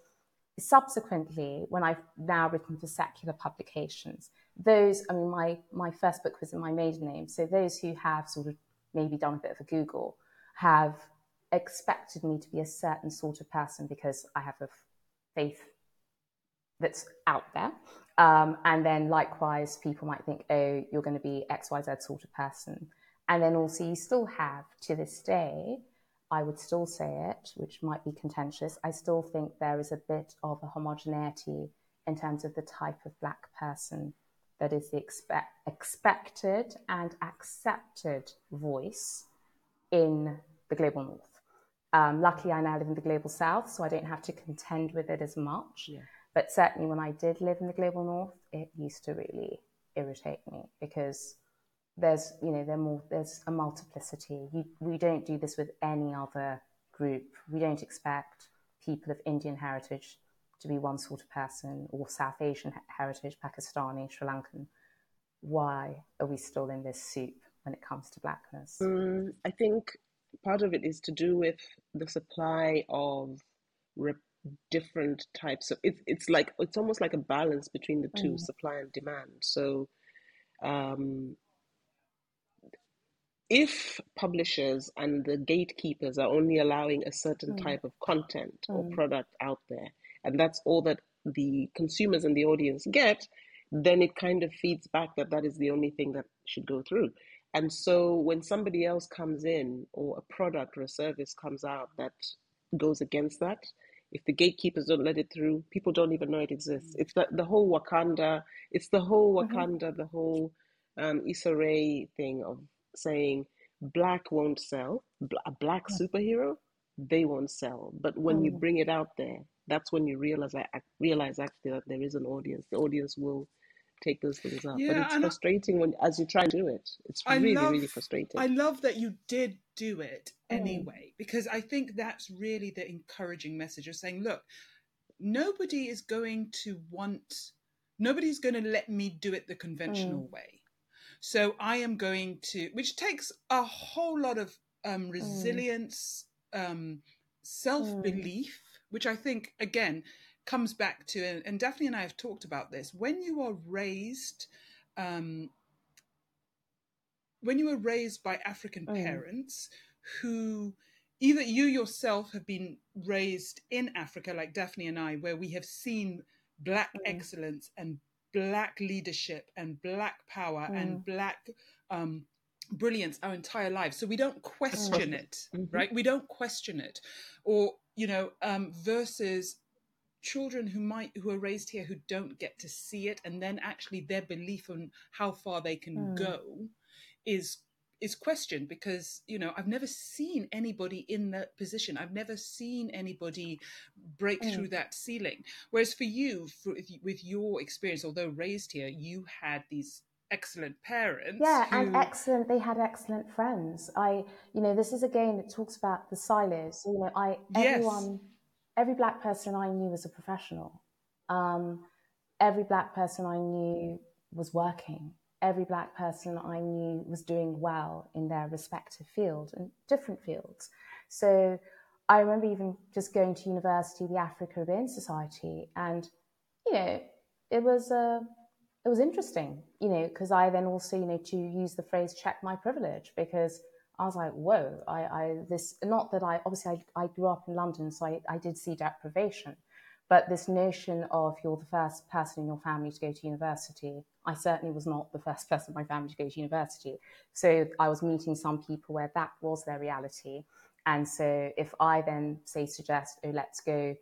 subsequently, when I've now written for secular publications, those, I mean, my, my first book was in my maiden name. So those who have sort of maybe done a bit of a Google have expected me to be a certain sort of person because I have a faith that's out there. Um, and then likewise, people might think, oh, you're going to be XYZ sort of person. And then also, you still have to this day, I would still say it, which might be contentious. I still think there is a bit of a homogeneity in terms of the type of Black person that is the expect, expected and accepted voice in the global north. Um, luckily, I now live in the global south, so I don't have to contend with it as much. Yeah. But certainly, when I did live in the global north, it used to really irritate me because there's, you know, there more, there's a multiplicity. You, we don't do this with any other group. We don't expect people of Indian heritage to be one sort of person or South Asian heritage, Pakistani, Sri Lankan. Why are we still in this soup when it comes to blackness? Mm, I think part of it is to do with the supply of rep- different types of it's it's like it's almost like a balance between the two Mm. supply and demand so um if publishers and the gatekeepers are only allowing a certain Mm. type of content or Mm. product out there, and that's all that the consumers and the audience get, then it kind of feeds back that that is the only thing that should go through. And so when somebody else comes in or a product or a service comes out that goes against that, if the gatekeepers don't let it through, people don't even know it exists. It's the, the whole Wakanda, it's the whole Mhm. Wakanda, the whole um, Issa Rae thing of saying black won't sell, a black superhero, they won't sell. But when you Mm. bring it out there, that's when you realize I realize actually that there is an audience. The audience will take those things up. But it's and I, frustrating when as you try and do it. It's I really, really frustrating. I love that you did do it Mm. anyway because I think that's really the encouraging message of saying, look, nobody is going to want nobody's going to let me do it the conventional Mm. way. So I am going to which takes a whole lot of um Mm. resilience, um self-belief, which I think again comes back to and, and Daphne and I have talked about this. When you are raised um when you were raised by African Mm. parents who either you yourself have been raised in Africa, like Daphne and I, where we have seen Black Mm. excellence and Black leadership and Black power Mm. and Black um, brilliance our entire lives. So we don't question Mm. it, Mhm. right? We don't question it. Or, you know, um, versus children who might who are raised here who don't get to see it and then actually their belief on how far they can Mm. go is is questioned because you know I've never seen anybody in that position. I've never seen anybody break Mm. through that ceiling. Whereas for you, for, with your experience, although raised here, you had these excellent parents. Yeah, and excellent. They had excellent friends. I, you know, this is a game that talks about the silos. You know, I Yes. Every black person I knew was a professional. Um, every black person I knew was working. Every black person I knew was doing well in their respective field and different fields. So I remember even just going to university, the Africa Caribbean Society, and you know, it was uh, it was interesting, you know, because I then also, you know, to use the phrase "check my privilege" because I was like, whoa, I, I this not that I obviously I, I grew up in London, so I, I did see deprivation, but this notion of you're the first person in your family to go to university, I certainly was not the first <laughs> person in my family to go to university. So I was meeting some people where that was their reality. And so if I then say suggest, oh, let's go,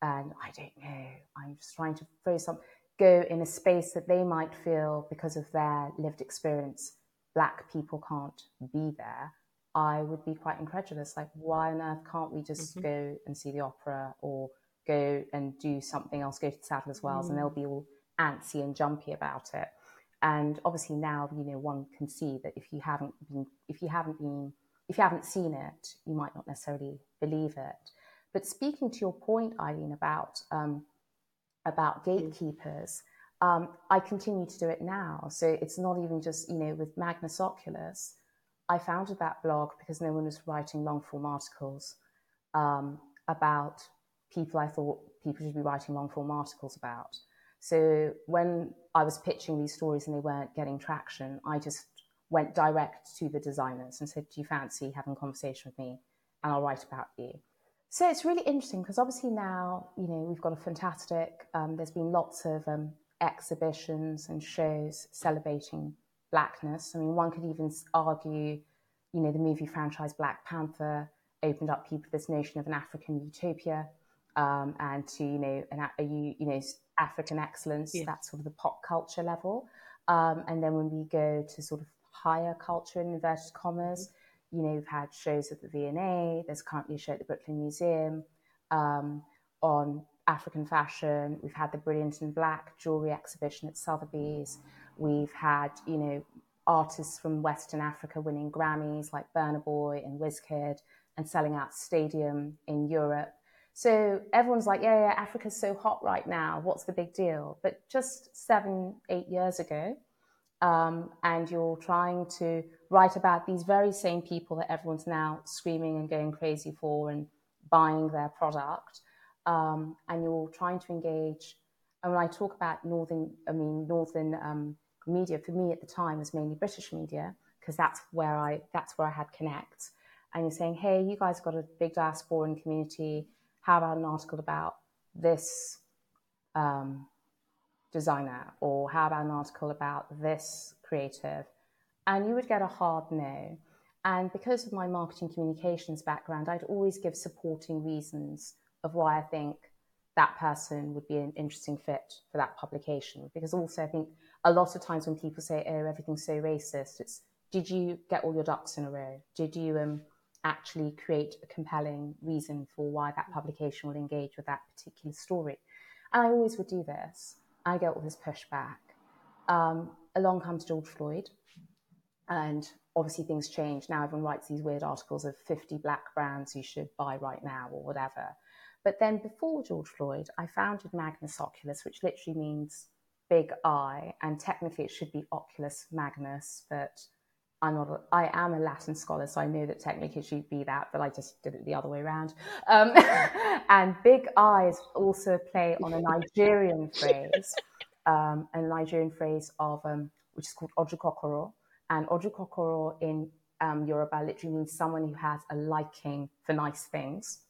and I don't know, I'm just trying to throw some, go in a space that they might feel because of their lived experience, black people can't be there. I would be quite incredulous. Like, why on earth can't we just Mhm. go and see the opera or go and do something else, go to the Sadler's Wells, and they'll be all antsy and jumpy about it. And obviously now, you know, one can see that if you haven't been, if you haven't been, if you haven't seen it, you might not necessarily believe it. But speaking to your point, Eileen, about um, about gatekeepers, um, I continue to do it now. So it's not even just you know with Magnus Oculus. I founded that blog because no one was writing long form articles um, about people I thought people should be writing long form articles about. So when I was pitching these stories and they weren't getting traction, I just went direct to the designers and said, Do you fancy having a conversation with me? And I'll write about you. So it's really interesting because obviously now, you know, we've got a fantastic, um, there's been lots of um, exhibitions and shows celebrating blackness. I mean, one could even argue, you know, the movie franchise Black Panther opened up people this notion of an African utopia um, and to, you know, an, a, you know, African excellence, Yeah. that's sort of the pop culture level. Um, and then when we go to sort of higher culture in inverted commas, you know, we've had shows at the V&A, there's currently a show at the Brooklyn Museum um, on African fashion. We've had the Brilliant and Black jewelry exhibition at Sotheby's. We've had, you know, artists from Western Africa winning Grammys like Burna Boy and Wizkid and selling out stadium in Europe. So everyone's like, yeah, yeah, Africa's so hot right now. What's the big deal? But just seven, eight years ago, um, and you're trying to write about these very same people that everyone's now screaming and going crazy for and buying their product, um, and you're trying to engage. And when I talk about northern, I mean northern um, media. For me at the time, was mainly British media because that's where I that's where I had connect. And you're saying, hey, you guys got a big diasporan community. How about an article about this um, designer, or how about an article about this creative? And you would get a hard no. And because of my marketing communications background, I'd always give supporting reasons of why I think that person would be an interesting fit for that publication. Because also, I think a lot of times when people say, "Oh, everything's so racist," it's did you get all your ducks in a row? Did you um, actually create a compelling reason for why that publication will engage with that particular story? And I always would do this. I get all this pushback. Um, along comes George Floyd, and obviously things change. Now everyone writes these weird articles of 50 black brands you should buy right now or whatever. But then before George Floyd, I founded Magnus Oculus, which literally means big eye, and technically it should be Oculus Magnus, but I'm not. A, I am a Latin scholar, so I know that technically it should be that, but I just did it the other way around. Um, <laughs> and big eyes also play on a Nigerian <laughs> phrase, um, a Nigerian phrase of um, which is called ojukokoro, and ojukokoro in um, Yoruba literally means someone who has a liking for nice things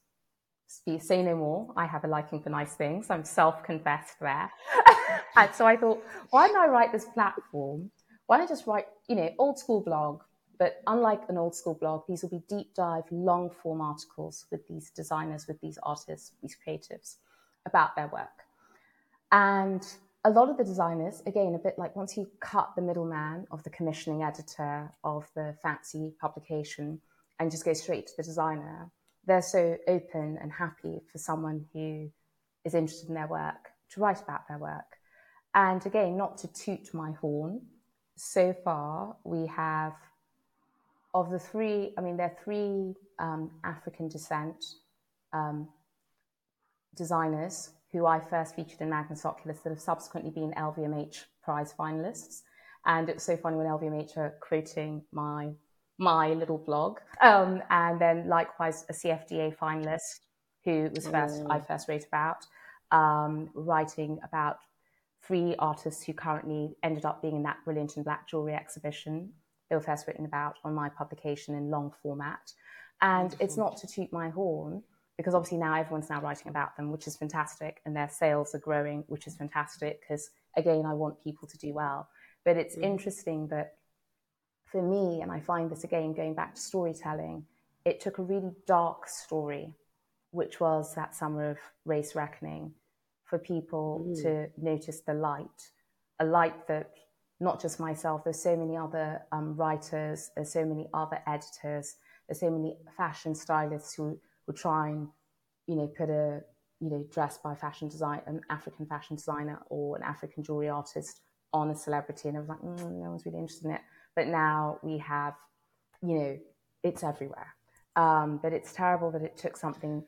say no more. I have a liking for nice things. I'm self confessed there. <laughs> and so I thought, why don't I write this platform? Why don't I just write, you know, old school blog? But unlike an old school blog, these will be deep dive, long form articles with these designers, with these artists, these creatives about their work. And a lot of the designers, again, a bit like once you cut the middleman of the commissioning editor of the fancy publication and just go straight to the designer, they're so open and happy for someone who is interested in their work to write about their work. And again, not to toot my horn, so far we have, of the three, I mean, there are three um, African descent um, designers who I first featured in Magnus Oculus that have subsequently been LVMH prize finalists. And it's so funny when LVMH are quoting my my little blog. Um, and then likewise a CFDA finalist who was first mm. I first wrote about, um, writing about three artists who currently ended up being in that brilliant and black jewelry exhibition. They were first written about on my publication in long format. And it's not to toot my horn, because obviously now everyone's now writing about them, which is fantastic, and their sales are growing, which is fantastic, because again, I want people to do well. But it's mm. interesting that for me, and I find this again going back to storytelling, it took a really dark story, which was that summer of race reckoning, for people mm. to notice the light, a light that not just myself, there's so many other um, writers, there's so many other editors, there's so many fashion stylists who, who try and, you know, put a, you know, dress by fashion design, an African fashion designer or an African jewelry artist on a celebrity. And I was like, mm, no one's really interested in it. But now we have, you know, it's everywhere. Um, but it's terrible that it took something.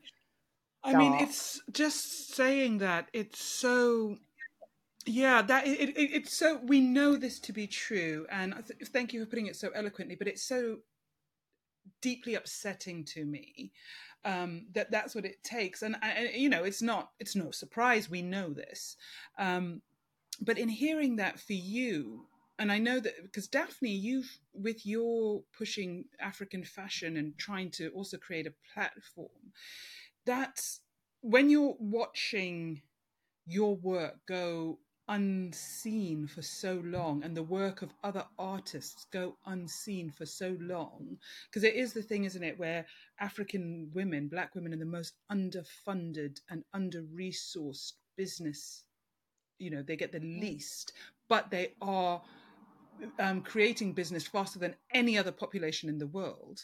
I mean, it's just saying that it's so. Yeah, that it, it, it's so we know this to be true, and th- thank you for putting it so eloquently. But it's so deeply upsetting to me um, that that's what it takes, and, and you know, it's not it's no surprise we know this, um, but in hearing that for you, and I know that because Daphne, you've with your pushing African fashion and trying to also create a platform, that's when you're watching your work go unseen for so long and the work of other artists go unseen for so long because it is the thing isn't it where african women black women are the most underfunded and under resourced business you know they get the mm. least but they are um, creating business faster than any other population in the world.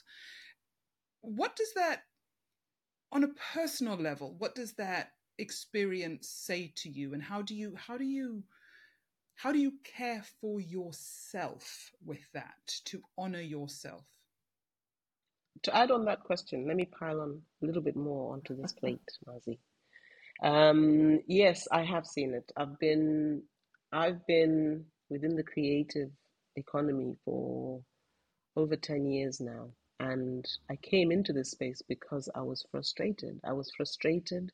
What does that, on a personal level, what does that experience say to you, and how do you how do you how do you care for yourself with that to honor yourself? To add on that question, let me pile on a little bit more onto this plate, <laughs> Mazzi. Um, yes, I have seen it. I've been I've been within the creative economy for over 10 years now. And I came into this space because I was frustrated. I was frustrated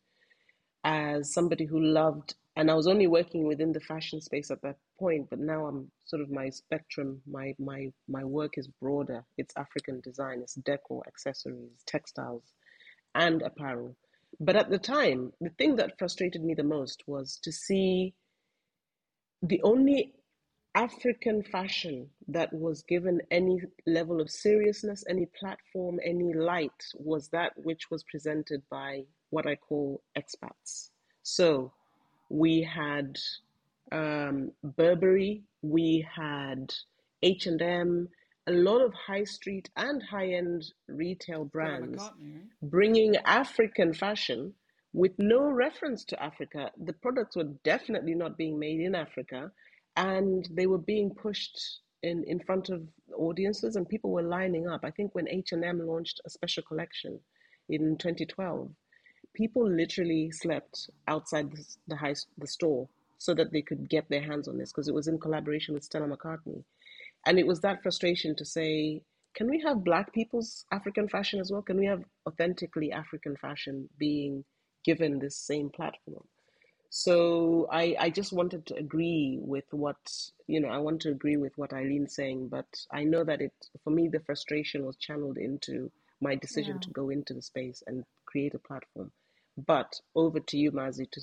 as somebody who loved, and I was only working within the fashion space at that point, but now I'm sort of my spectrum, my my my work is broader. It's African design, it's decor, accessories, textiles, and apparel. But at the time, the thing that frustrated me the most was to see the only African fashion that was given any level of seriousness, any platform, any light was that which was presented by what I call expats. So we had um, Burberry, we had H and M, a lot of high street and high end retail brands bringing African fashion with no reference to Africa. The products were definitely not being made in Africa, and they were being pushed in, in front of audiences, and people were lining up. I think when H and M launched a special collection in 2012, people literally slept outside the, the high the store so that they could get their hands on this because it was in collaboration with Stella McCartney. And it was that frustration to say, can we have Black people's African fashion as well? Can we have authentically African fashion being given this same platform? So I, I just wanted to agree with what, you know, I want to agree with what Eileen's saying, but I know that it, for me, the frustration was channeled into my decision yeah. to go into the space and create a platform. But over to you, Mazzi, to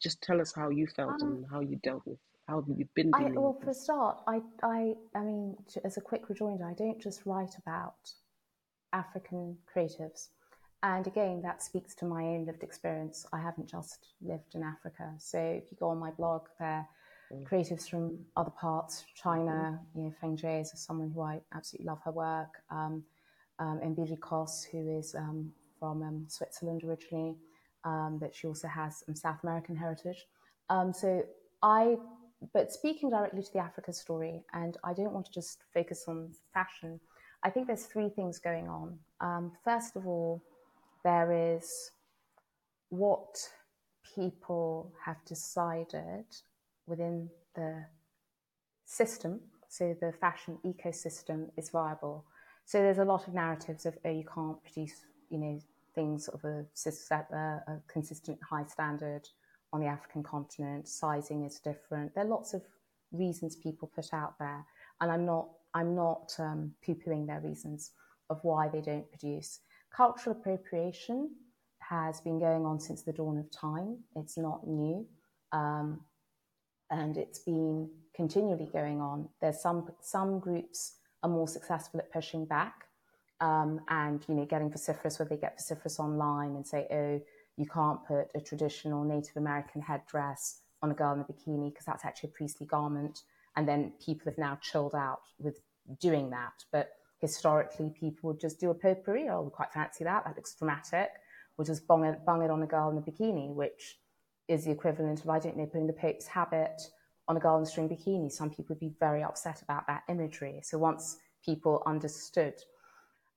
just tell us how you felt um, and how you dealt with how you've you been I, well, for a start, I, I, I mean, as a quick rejoinder, I don't just write about African creatives. And again, that speaks to my own lived experience. I haven't just lived in Africa. So if you go on my blog, there mm. creatives from other parts, China, mm-hmm. you know, Feng Jie is someone who I absolutely love her work. Um, um, Mbili Kos, who is um, from um, Switzerland originally, um, but she also has some South American heritage. Um, so I but speaking directly to the Africa story, and I don't want to just focus on fashion, I think there's three things going on. Um, first of all, there is what people have decided within the system, so the fashion ecosystem is viable. So there's a lot of narratives of, oh, you can't produce, you know, things of a, a consistent high standard on the African continent, sizing is different. There are lots of reasons people put out there, and I'm not I'm not um, poo-pooing their reasons of why they don't produce. Cultural appropriation has been going on since the dawn of time. It's not new, um, and it's been continually going on. There's some some groups are more successful at pushing back, um, and you know getting vociferous where they get vociferous online and say, oh you can't put a traditional Native American headdress on a girl in a bikini because that's actually a priestly garment. And then people have now chilled out with doing that. But historically, people would just do a potpourri. Oh, we quite fancy that. That looks dramatic. Or just bung it, bung it on a girl in a bikini, which is the equivalent of, I don't know, putting the Pope's habit on a girl in a string bikini. Some people would be very upset about that imagery. So once people understood.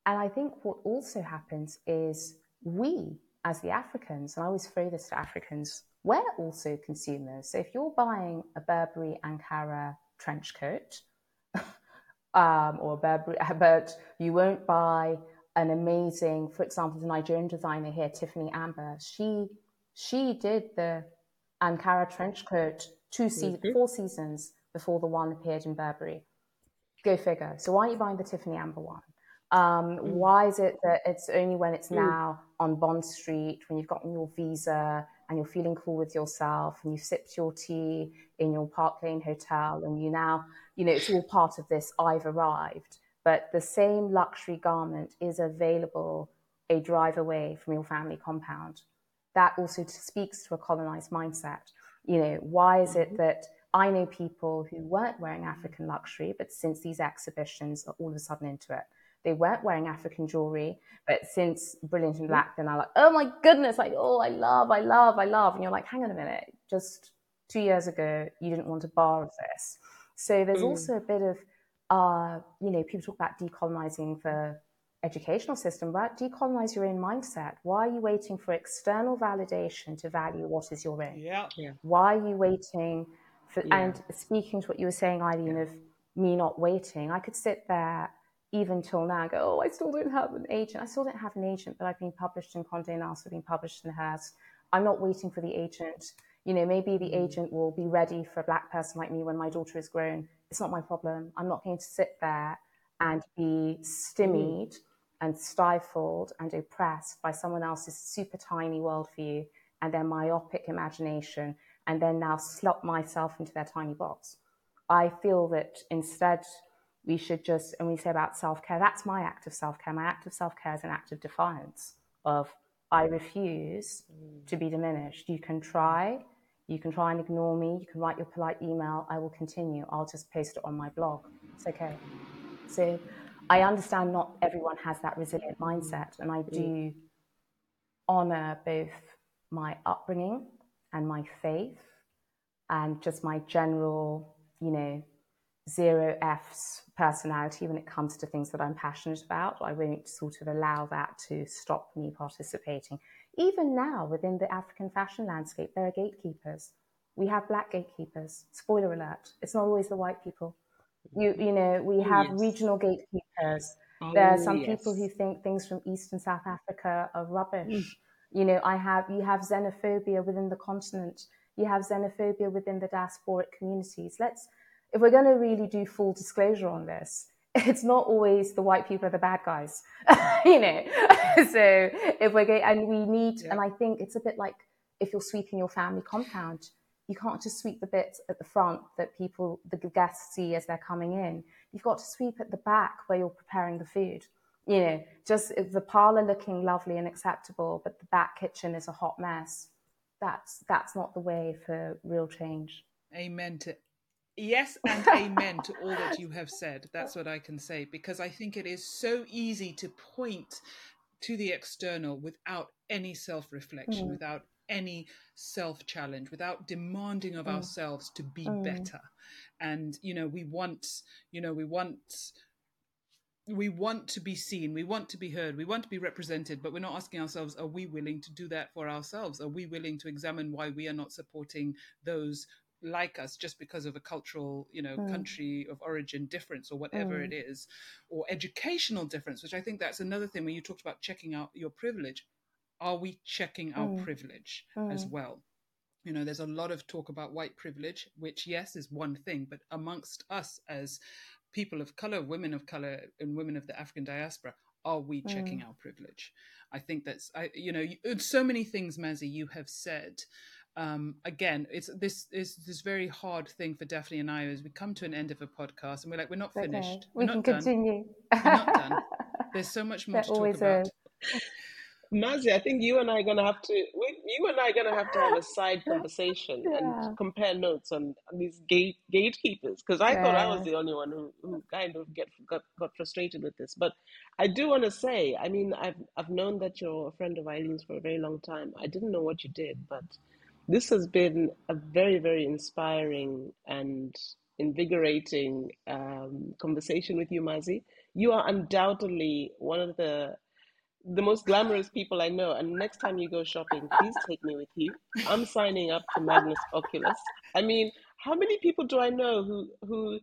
And I think what also happens is we as the Africans, and I always throw this to Africans, we're also consumers. So if you're buying a Burberry Ankara trench coat, um, or Burberry, <laughs> but you won't buy an amazing, for example, the Nigerian designer here, Tiffany Amber, she she did the Ankara trench coat 2 se- mm-hmm. four seasons before the one appeared in Burberry. Go figure. So why aren't you buying the Tiffany Amber one? Um, mm. Why is it that it's only when it's mm. now on Bond Street, when you've gotten your visa and you're feeling cool with yourself and you've sipped your tea in your Park Lane hotel and you now, you know, it's all part of this I've arrived. But the same luxury garment is available a drive away from your family compound. That also speaks to a colonized mindset. You know, why is it mm-hmm. that I know people who weren't wearing African luxury, but since these exhibitions are all of a sudden into it? They weren't wearing African jewelry, but since Brilliant and Black, they're now like, oh my goodness, like, oh, I love, I love, I love. And you're like, hang on a minute, just two years ago, you didn't want a bar of this. So there's mm. also a bit of, uh, you know, people talk about decolonizing the educational system, but decolonize your own mindset. Why are you waiting for external validation to value what is your own? Yeah. yeah. Why are you waiting for, yeah. and speaking to what you were saying, Eileen, yeah. of me not waiting, I could sit there even till now go, oh, I still don't have an agent. I still don't have an agent, but I've been published in Condé Nast, I've been published in Hearst. I'm not waiting for the agent. You know, maybe the mm. agent will be ready for a black person like me when my daughter is grown. It's not my problem. I'm not going to sit there and be stymied mm. and stifled and oppressed by someone else's super tiny worldview and their myopic imagination and then now slot myself into their tiny box. I feel that instead we should just, and we say about self care, that's my act of self care. My act of self care is an act of defiance of I refuse mm. to be diminished. You can try, you can try and ignore me, you can write your polite email, I will continue. I'll just post it on my blog. It's okay. So I understand not everyone has that resilient mindset, and I do honor both my upbringing and my faith and just my general, you know, zero F's personality when it comes to things that I'm passionate about. I won't sort of allow that to stop me participating. Even now, within the African fashion landscape, there are gatekeepers. We have black gatekeepers. Spoiler alert, it's not always the white people. You, you know, we have yes. regional gatekeepers. Oh, there are some yes. people who think things from East and South Africa are rubbish. Mm. You know, I have you have xenophobia within the continent. You have xenophobia within the diasporic communities. Let's if we're going to really do full disclosure on this, <laughs> it's not always the white people are the bad guys, <laughs> you know. <laughs> so if we're going, and we need, yeah. and I think it's a bit like if you're sweeping your family compound, you can't just sweep the bits at the front that people, the guests see as they're coming in. You've got to sweep at the back where you're preparing the food. You know, just the parlor looking lovely and acceptable, but the back kitchen is a hot mess. That's that's not the way for real change. Amen to Yes, and amen to all that you have said. That's what I can say because I think it is so easy to point to the external without any self reflection, mm. without any self challenge, without demanding of mm. ourselves to be mm. better. And, you know, we want, you know, we want we want to be seen, we want to be heard, we want to be represented, but we're not asking ourselves, are we willing to do that for ourselves? Are we willing to examine why we are not supporting those like us just because of a cultural you know mm. country of origin difference or whatever mm. it is or educational difference which i think that's another thing when you talked about checking out your privilege are we checking our mm. privilege as mm. well you know there's a lot of talk about white privilege which yes is one thing but amongst us as people of color women of color and women of the african diaspora are we checking mm. our privilege i think that's i you know so many things mazzi you have said um, again, it's this is this very hard thing for Daphne and I as we come to an end of a podcast and we're like, we're not finished. Okay. We we're can continue. we're not done. <laughs> There's so much more there to talk about. Mazzi, I think you and I are gonna have to. you and I are gonna have to have a side conversation yeah. and compare notes on, on these gate gatekeepers because I yeah. thought I was the only one who, who kind of get got, got frustrated with this. But I do want to say, I mean, I've I've known that you're a friend of Eileen's for a very long time. I didn't know what you did, but this has been a very, very inspiring and invigorating um, conversation with you, Mazzi. You are undoubtedly one of the the most glamorous people I know. And next time you go shopping, please take me with you. I'm signing up to Magnus Oculus. I mean, how many people do I know who who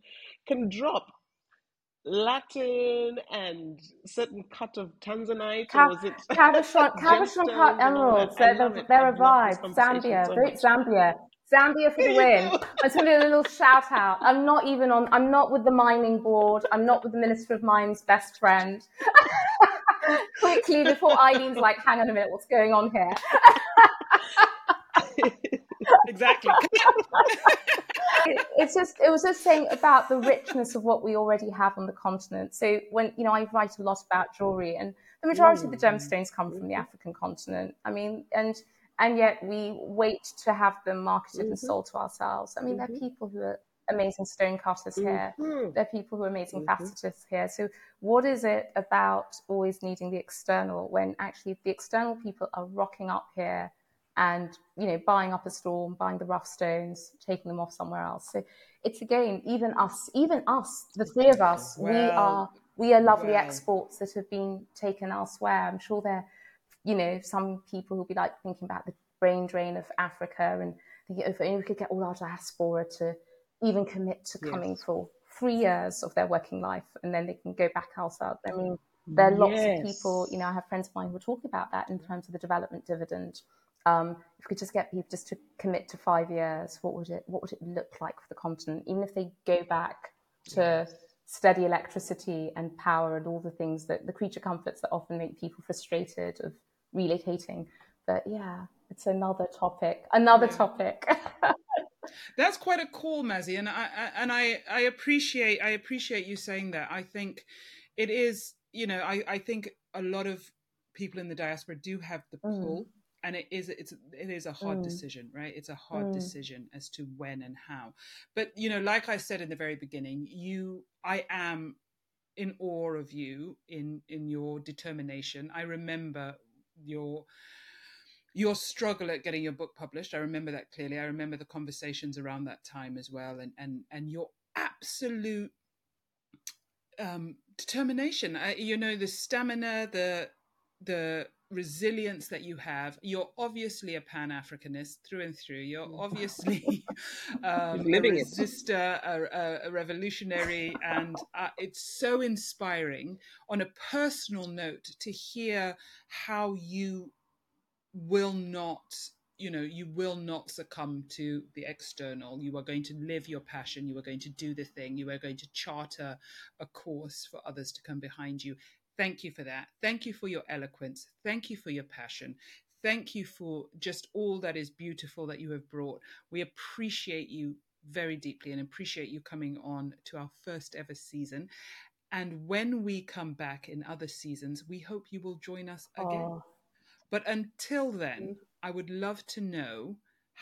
can drop Latin and certain cut of Tanzanite, Ca- or was it Cabochon, <laughs> Cabochon cut emeralds? They're, the, they're a vibe. Zambia, so Zambia. Zambia for the win. I just want to do a little shout out. I'm not even on. I'm not with the mining board. I'm not with the Minister of Mines' best friend. <laughs> Quickly before Eileen's like, hang on a minute, what's going on here? <laughs> exactly. <laughs> it's just it was just saying about the richness of what we already have on the continent. So when you know I write a lot about jewelry, and the majority of the mm. gemstones come from the African continent. I mean, and and yet we wait to have them marketed mm-hmm. and sold to ourselves. I mean, mm-hmm. there are mm-hmm. people who are amazing stone cutters here. Mm-hmm. There are people who are amazing mm-hmm. facetters here. So what is it about always needing the external when actually the external people are rocking up here? And you know buying up a storm buying the rough stones taking them off somewhere else so it's again even us even us the three of us well, we are we are lovely well. exports that have been taken elsewhere i'm sure there you know some people who'll be like thinking about the brain drain of africa and thinking oh, if only we could get all our diaspora to even commit to coming yes. for three years of their working life and then they can go back elsewhere i mean there are lots yes. of people you know i have friends of mine who are talking about that in terms of the development dividend Um, if we could just get people just to commit to five years, what would it what would it look like for the continent? Even if they go back to steady electricity and power and all the things that the creature comforts that often make people frustrated of relocating. But yeah, it's another topic. Another yeah. topic. <laughs> That's quite a call, Mazzi, and I, I and I I appreciate I appreciate you saying that. I think it is, you know, I I think a lot of people in the diaspora do have the mm. pull. Mm and it is it's it is a hard mm. decision right? It's a hard mm. decision as to when and how. But you know like i said in the very beginning you i am in awe of you in in your determination. I remember your your struggle at getting your book published. I remember that clearly. I remember the conversations around that time as well and and and your absolute um determination. Uh, you know the stamina the the resilience that you have. You're obviously a Pan Africanist through and through. You're mm. obviously <laughs> um, a resistor, a, a, revolutionary, and uh, it's so inspiring on a personal note to hear how you will not you know you will not succumb to the external you are going to live your passion you are going to do the thing you are going to charter a course for others to come behind you Thank you for that. Thank you for your eloquence. Thank you for your passion. Thank you for just all that is beautiful that you have brought. We appreciate you very deeply and appreciate you coming on to our first ever season. And when we come back in other seasons, we hope you will join us again. Oh. But until then. I would love to know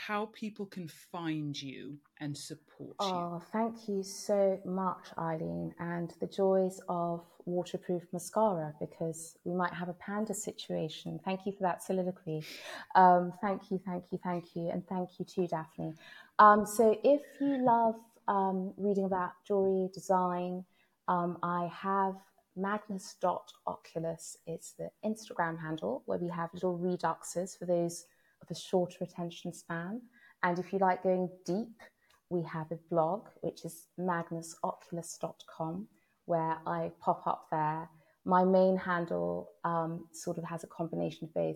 how people can find you and support you. Oh, thank you so much, Eileen, and the joys of waterproof mascara because we might have a panda situation. Thank you for that soliloquy. Um, thank you, thank you, thank you, and thank you too, Daphne. Um, so, if you love um, reading about jewelry design, um, I have magnus.oculus. It's the Instagram handle where we have little reduxes for those of a shorter attention span. And if you like going deep, we have a blog, which is magnusoculus.com, where I pop up there. My main handle um, sort of has a combination of both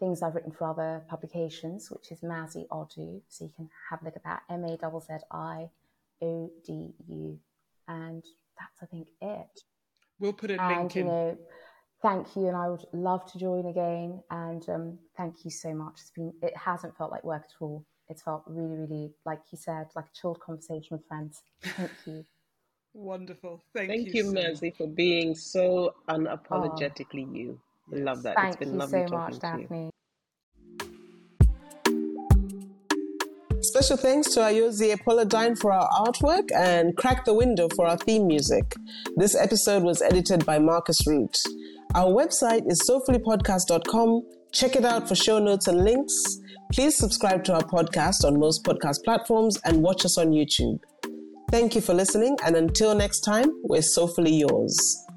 things I've written for other publications, which is Mazzi Odu. So you can have a look at that M A Z Z I O D U. And that's, I think, it. We'll put a and, link in. You know, thank you, and I would love to join again. And um, thank you so much. It's been it hasn't felt like work at all. It's felt really, really like you said, like a chilled conversation with friends. Thank you. <laughs> Wonderful. Thank, thank you, you Mazzi, for being so unapologetically oh, you. Yes. Love that. Thank it's been you lovely so much, Daphne. Special thanks to Ayozi Apollodyne for our artwork and Crack the Window for our theme music. This episode was edited by Marcus Root. Our website is soulfullypodcast.com. Check it out for show notes and links. Please subscribe to our podcast on most podcast platforms and watch us on YouTube. Thank you for listening, and until next time, we're soulfully yours.